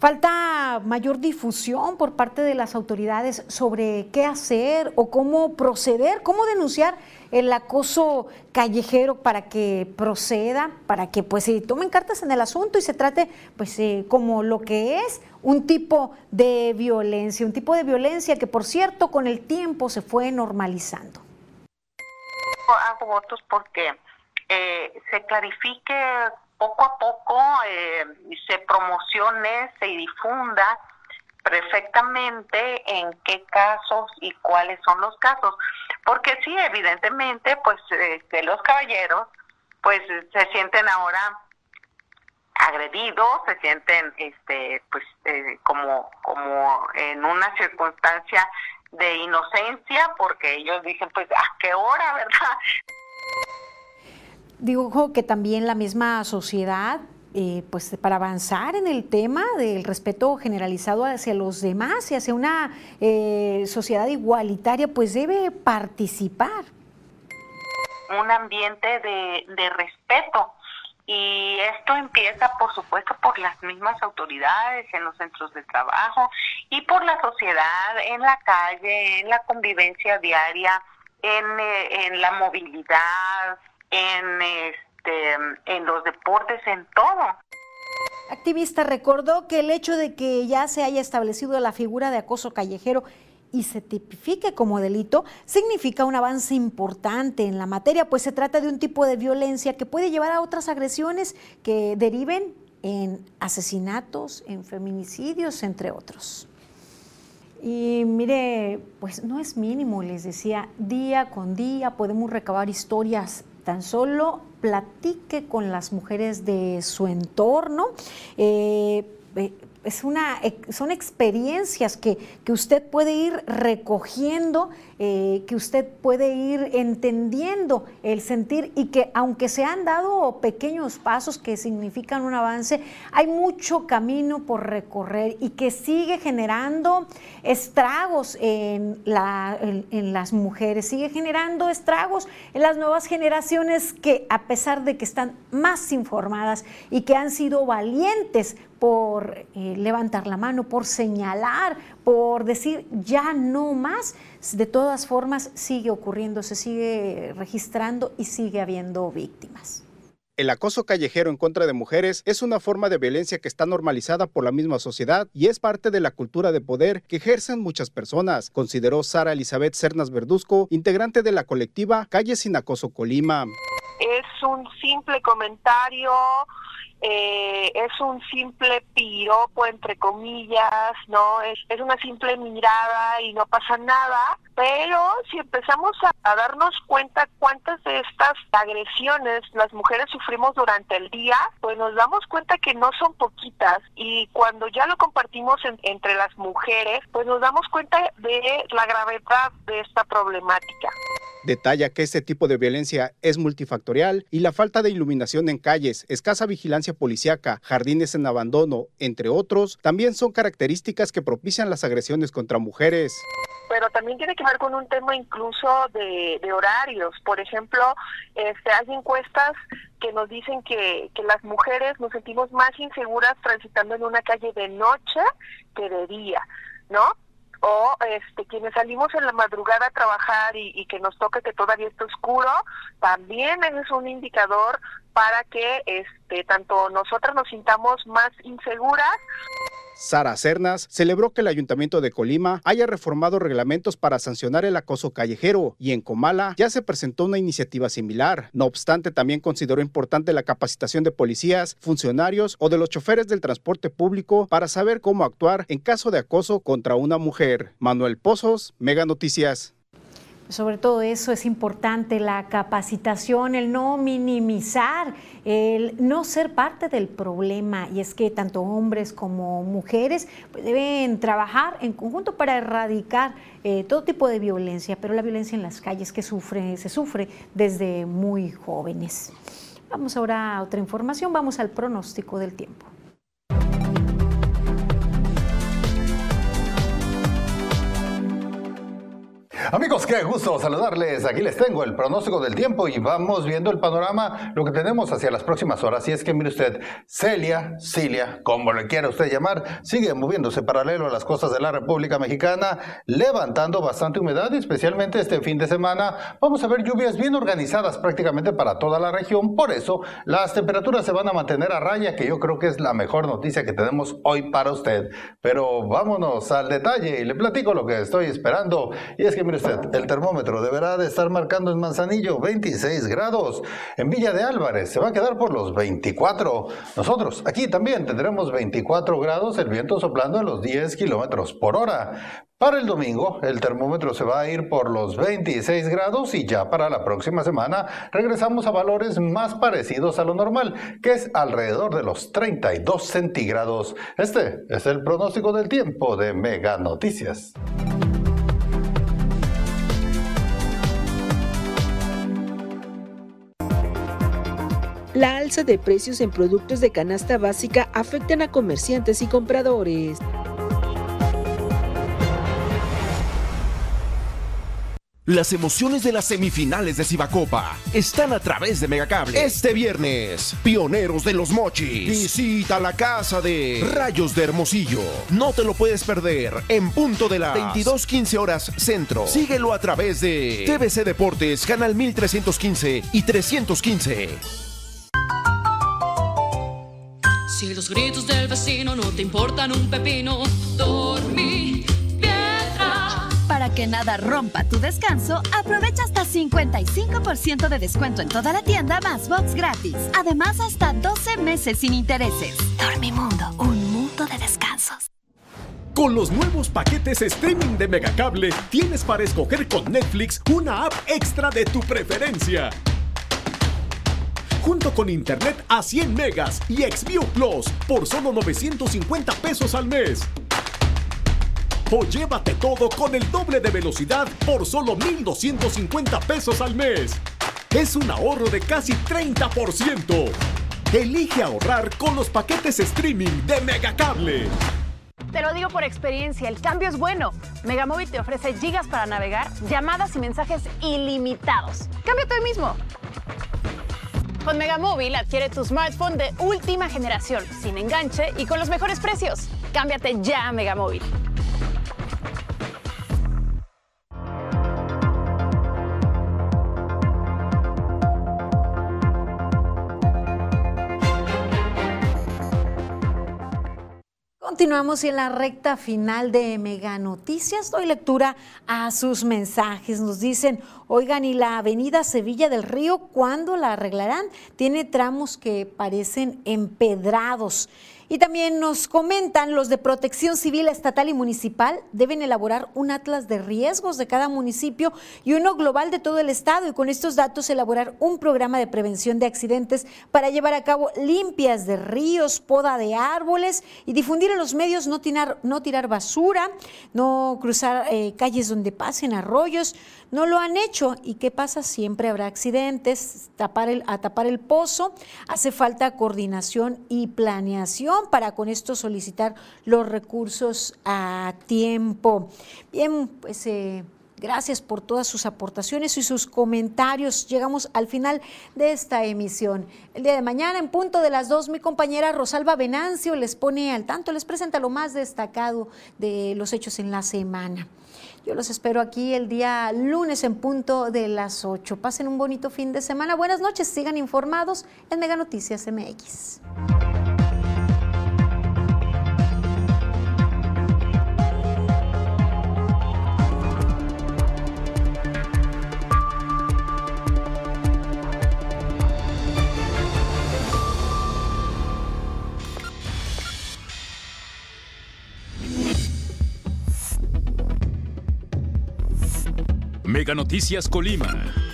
Falta mayor difusión por parte de las autoridades sobre qué hacer o cómo proceder, cómo denunciar el acoso callejero para que proceda, para que pues se tomen cartas en el asunto y se trate pues eh, como lo que es un tipo de violencia, un tipo de violencia que por cierto con el tiempo se fue normalizando. Hago votos porque eh, se clarifique poco a poco eh, se promocione, se difunda perfectamente en qué casos y cuáles son los casos. Porque sí, evidentemente, pues que los caballeros pues se sienten ahora agredidos, se sienten este pues eh, como como en una circunstancia de inocencia porque ellos dicen pues a qué hora, ¿verdad? Digo que también la misma sociedad, eh, pues para avanzar en el tema del respeto generalizado hacia los demás y hacia una eh, sociedad igualitaria, pues debe participar. Un ambiente de, respeto. Y esto empieza, por supuesto, por las mismas autoridades en los centros de trabajo y por la sociedad, en la calle, en la convivencia diaria, en, eh, en la movilidad, en, este, en los deportes, en todo. Activista recordó que el hecho de que ya se haya establecido la figura de acoso callejero y se tipifique como delito significa un avance importante en la materia, pues se trata de un tipo de violencia que puede llevar a otras agresiones que deriven en asesinatos, en feminicidios, entre otros. Y mire, pues no es mínimo, les decía, día con día podemos recabar historias tan solo platique con las mujeres de su entorno. Eh, eh, es una, son experiencias que, que usted puede ir recogiendo eh, que usted puede ir entendiendo el sentir y que aunque se han dado pequeños pasos que significan un avance, hay mucho camino por recorrer y que sigue generando estragos en, en las mujeres, sigue generando estragos en las nuevas generaciones que a pesar de que están más informadas y que han sido valientes por eh, levantar la mano, por señalar, por decir ya no más, de todas formas sigue ocurriendo, se sigue registrando y sigue habiendo víctimas. El acoso callejero en contra de mujeres es una forma de violencia que está normalizada por la misma sociedad y es parte de la cultura de poder que ejercen muchas personas, consideró Sara Elizabeth Cernas Verduzco, integrante de la colectiva Calle Sin Acoso Colima. Es un simple comentario eh, es un simple piropo, entre comillas, ¿no? Es, es una simple mirada y no pasa nada, pero si empezamos a, a darnos cuenta cuántas de estas agresiones las mujeres sufrimos durante el día, pues nos damos cuenta que no son poquitas y cuando ya lo compartimos en- entre las mujeres, pues nos damos cuenta de la gravedad de esta problemática. Detalla que este tipo de violencia es multifactorial y la falta de iluminación en calles, escasa vigilancia policiaca, jardines en abandono, entre otros, también son características que propician las agresiones contra mujeres. pero también tiene que ver con un tema incluso de, de horarios. Por ejemplo, este, hay encuestas que nos dicen que, que las mujeres nos sentimos más inseguras transitando en una calle de noche que de día, ¿no? O este, quienes salimos en la madrugada a trabajar y, que nos toca que todavía está oscuro, también es un indicador para que este, tanto nosotras nos sintamos más inseguras Sara Cernas celebró que el Ayuntamiento de Colima haya reformado reglamentos para sancionar el acoso callejero y en Comala ya se presentó una iniciativa similar. No obstante, también consideró importante la capacitación de policías, funcionarios o de los choferes del transporte público para saber cómo actuar en caso de acoso contra una mujer. Manuel Pozos, Mega Noticias. Sobre todo eso es importante, la capacitación, el no minimizar, el no ser parte del problema. Y es que tanto hombres como mujeres pues, deben trabajar en conjunto para erradicar eh, todo tipo de violencia, pero la violencia en las calles que sufre, se sufre desde muy jóvenes. Vamos ahora a otra información, vamos al pronóstico del tiempo. Amigos, qué gusto saludarles. Aquí les tengo el pronóstico del tiempo y vamos viendo el panorama, lo que tenemos hacia las próximas horas. Y es que mire usted, Celia, Cilia, como le quiera usted llamar, sigue moviéndose paralelo a las costas de la República Mexicana, levantando bastante humedad, y especialmente este fin de semana. Vamos a ver lluvias bien organizadas prácticamente para toda la región. Por eso, las temperaturas se van a mantener a raya, que yo creo que es la mejor noticia que tenemos hoy para usted. Pero vámonos al detalle y le platico lo que estoy esperando. Y es que mire usted, el termómetro deberá de estar marcando en Manzanillo 26 grados. En Villa de Álvarez se va a quedar por los 24. Nosotros aquí también tendremos 24 grados, el viento soplando a los 10 kilómetros por hora. Para el domingo, el termómetro se va a ir por los 26 grados y ya para la próxima semana regresamos a valores más parecidos a lo normal, que es alrededor de los 32 centígrados. Este es el pronóstico del tiempo de Mega Noticias. La alza de precios en productos de canasta básica afectan a comerciantes y compradores. Las emociones de las semifinales de Cibacopa están a través de Megacable. Este viernes, pioneros de los mochis. Visita la casa de Rayos de Hermosillo. No te lo puedes perder en punto de las 22:15 horas centro. Síguelo a través de TVC Deportes, canal 1315 y 315. Si los gritos del vecino no te importan un pepino, dormí piedra. Para que nada rompa tu descanso, aprovecha hasta 55% de descuento en toda la tienda más box gratis. Además, hasta 12 meses sin intereses. Dormimundo, un mundo de descansos. Con los nuevos paquetes streaming de Megacable, tienes para escoger con Netflix una app extra de tu preferencia. Junto con internet a 100 megas y Xview Plus por solo 950 pesos al mes. O llévate todo con el doble de velocidad por solo 1250 pesos al mes. Es un ahorro de casi 30%. Elige ahorrar con los paquetes streaming de Megacable. Te lo digo por experiencia, el cambio es bueno. Megamóvil te ofrece gigas para navegar, llamadas y mensajes ilimitados. Cámbiate hoy mismo. Con Megamóvil adquiere tu smartphone de última generación, sin enganche y con los mejores precios. Cámbiate ya a Megamóvil. Continuamos en la recta final de Mega Noticias. Doy lectura a sus mensajes. Nos dicen, oigan, ¿y la avenida Sevilla del Río cuándo la arreglarán? Tiene tramos que parecen empedrados. Y también nos comentan, los de protección civil estatal y municipal deben elaborar un atlas de riesgos de cada municipio y uno global de todo el estado y con estos datos elaborar un programa de prevención de accidentes para llevar a cabo limpias de ríos, poda de árboles y difundir en los medios no tirar, no tirar basura, no cruzar eh, calles donde pasen arroyos. No lo han hecho y ¿qué pasa? Siempre habrá accidentes, tapar el, a tapar el pozo, hace falta coordinación y planeación para con esto solicitar los recursos a tiempo. Bien, pues... Eh, gracias por todas sus aportaciones y sus comentarios. Llegamos al final de esta emisión. El día de mañana, en punto de las dos, mi compañera Rosalba Venancio les pone al tanto, les presenta lo más destacado de los hechos en la semana. Yo los espero aquí el día lunes en punto de las 8. Pasen un bonito fin de semana. Buenas noches, sigan informados en Mega Noticias MX. Mega Noticias Colima.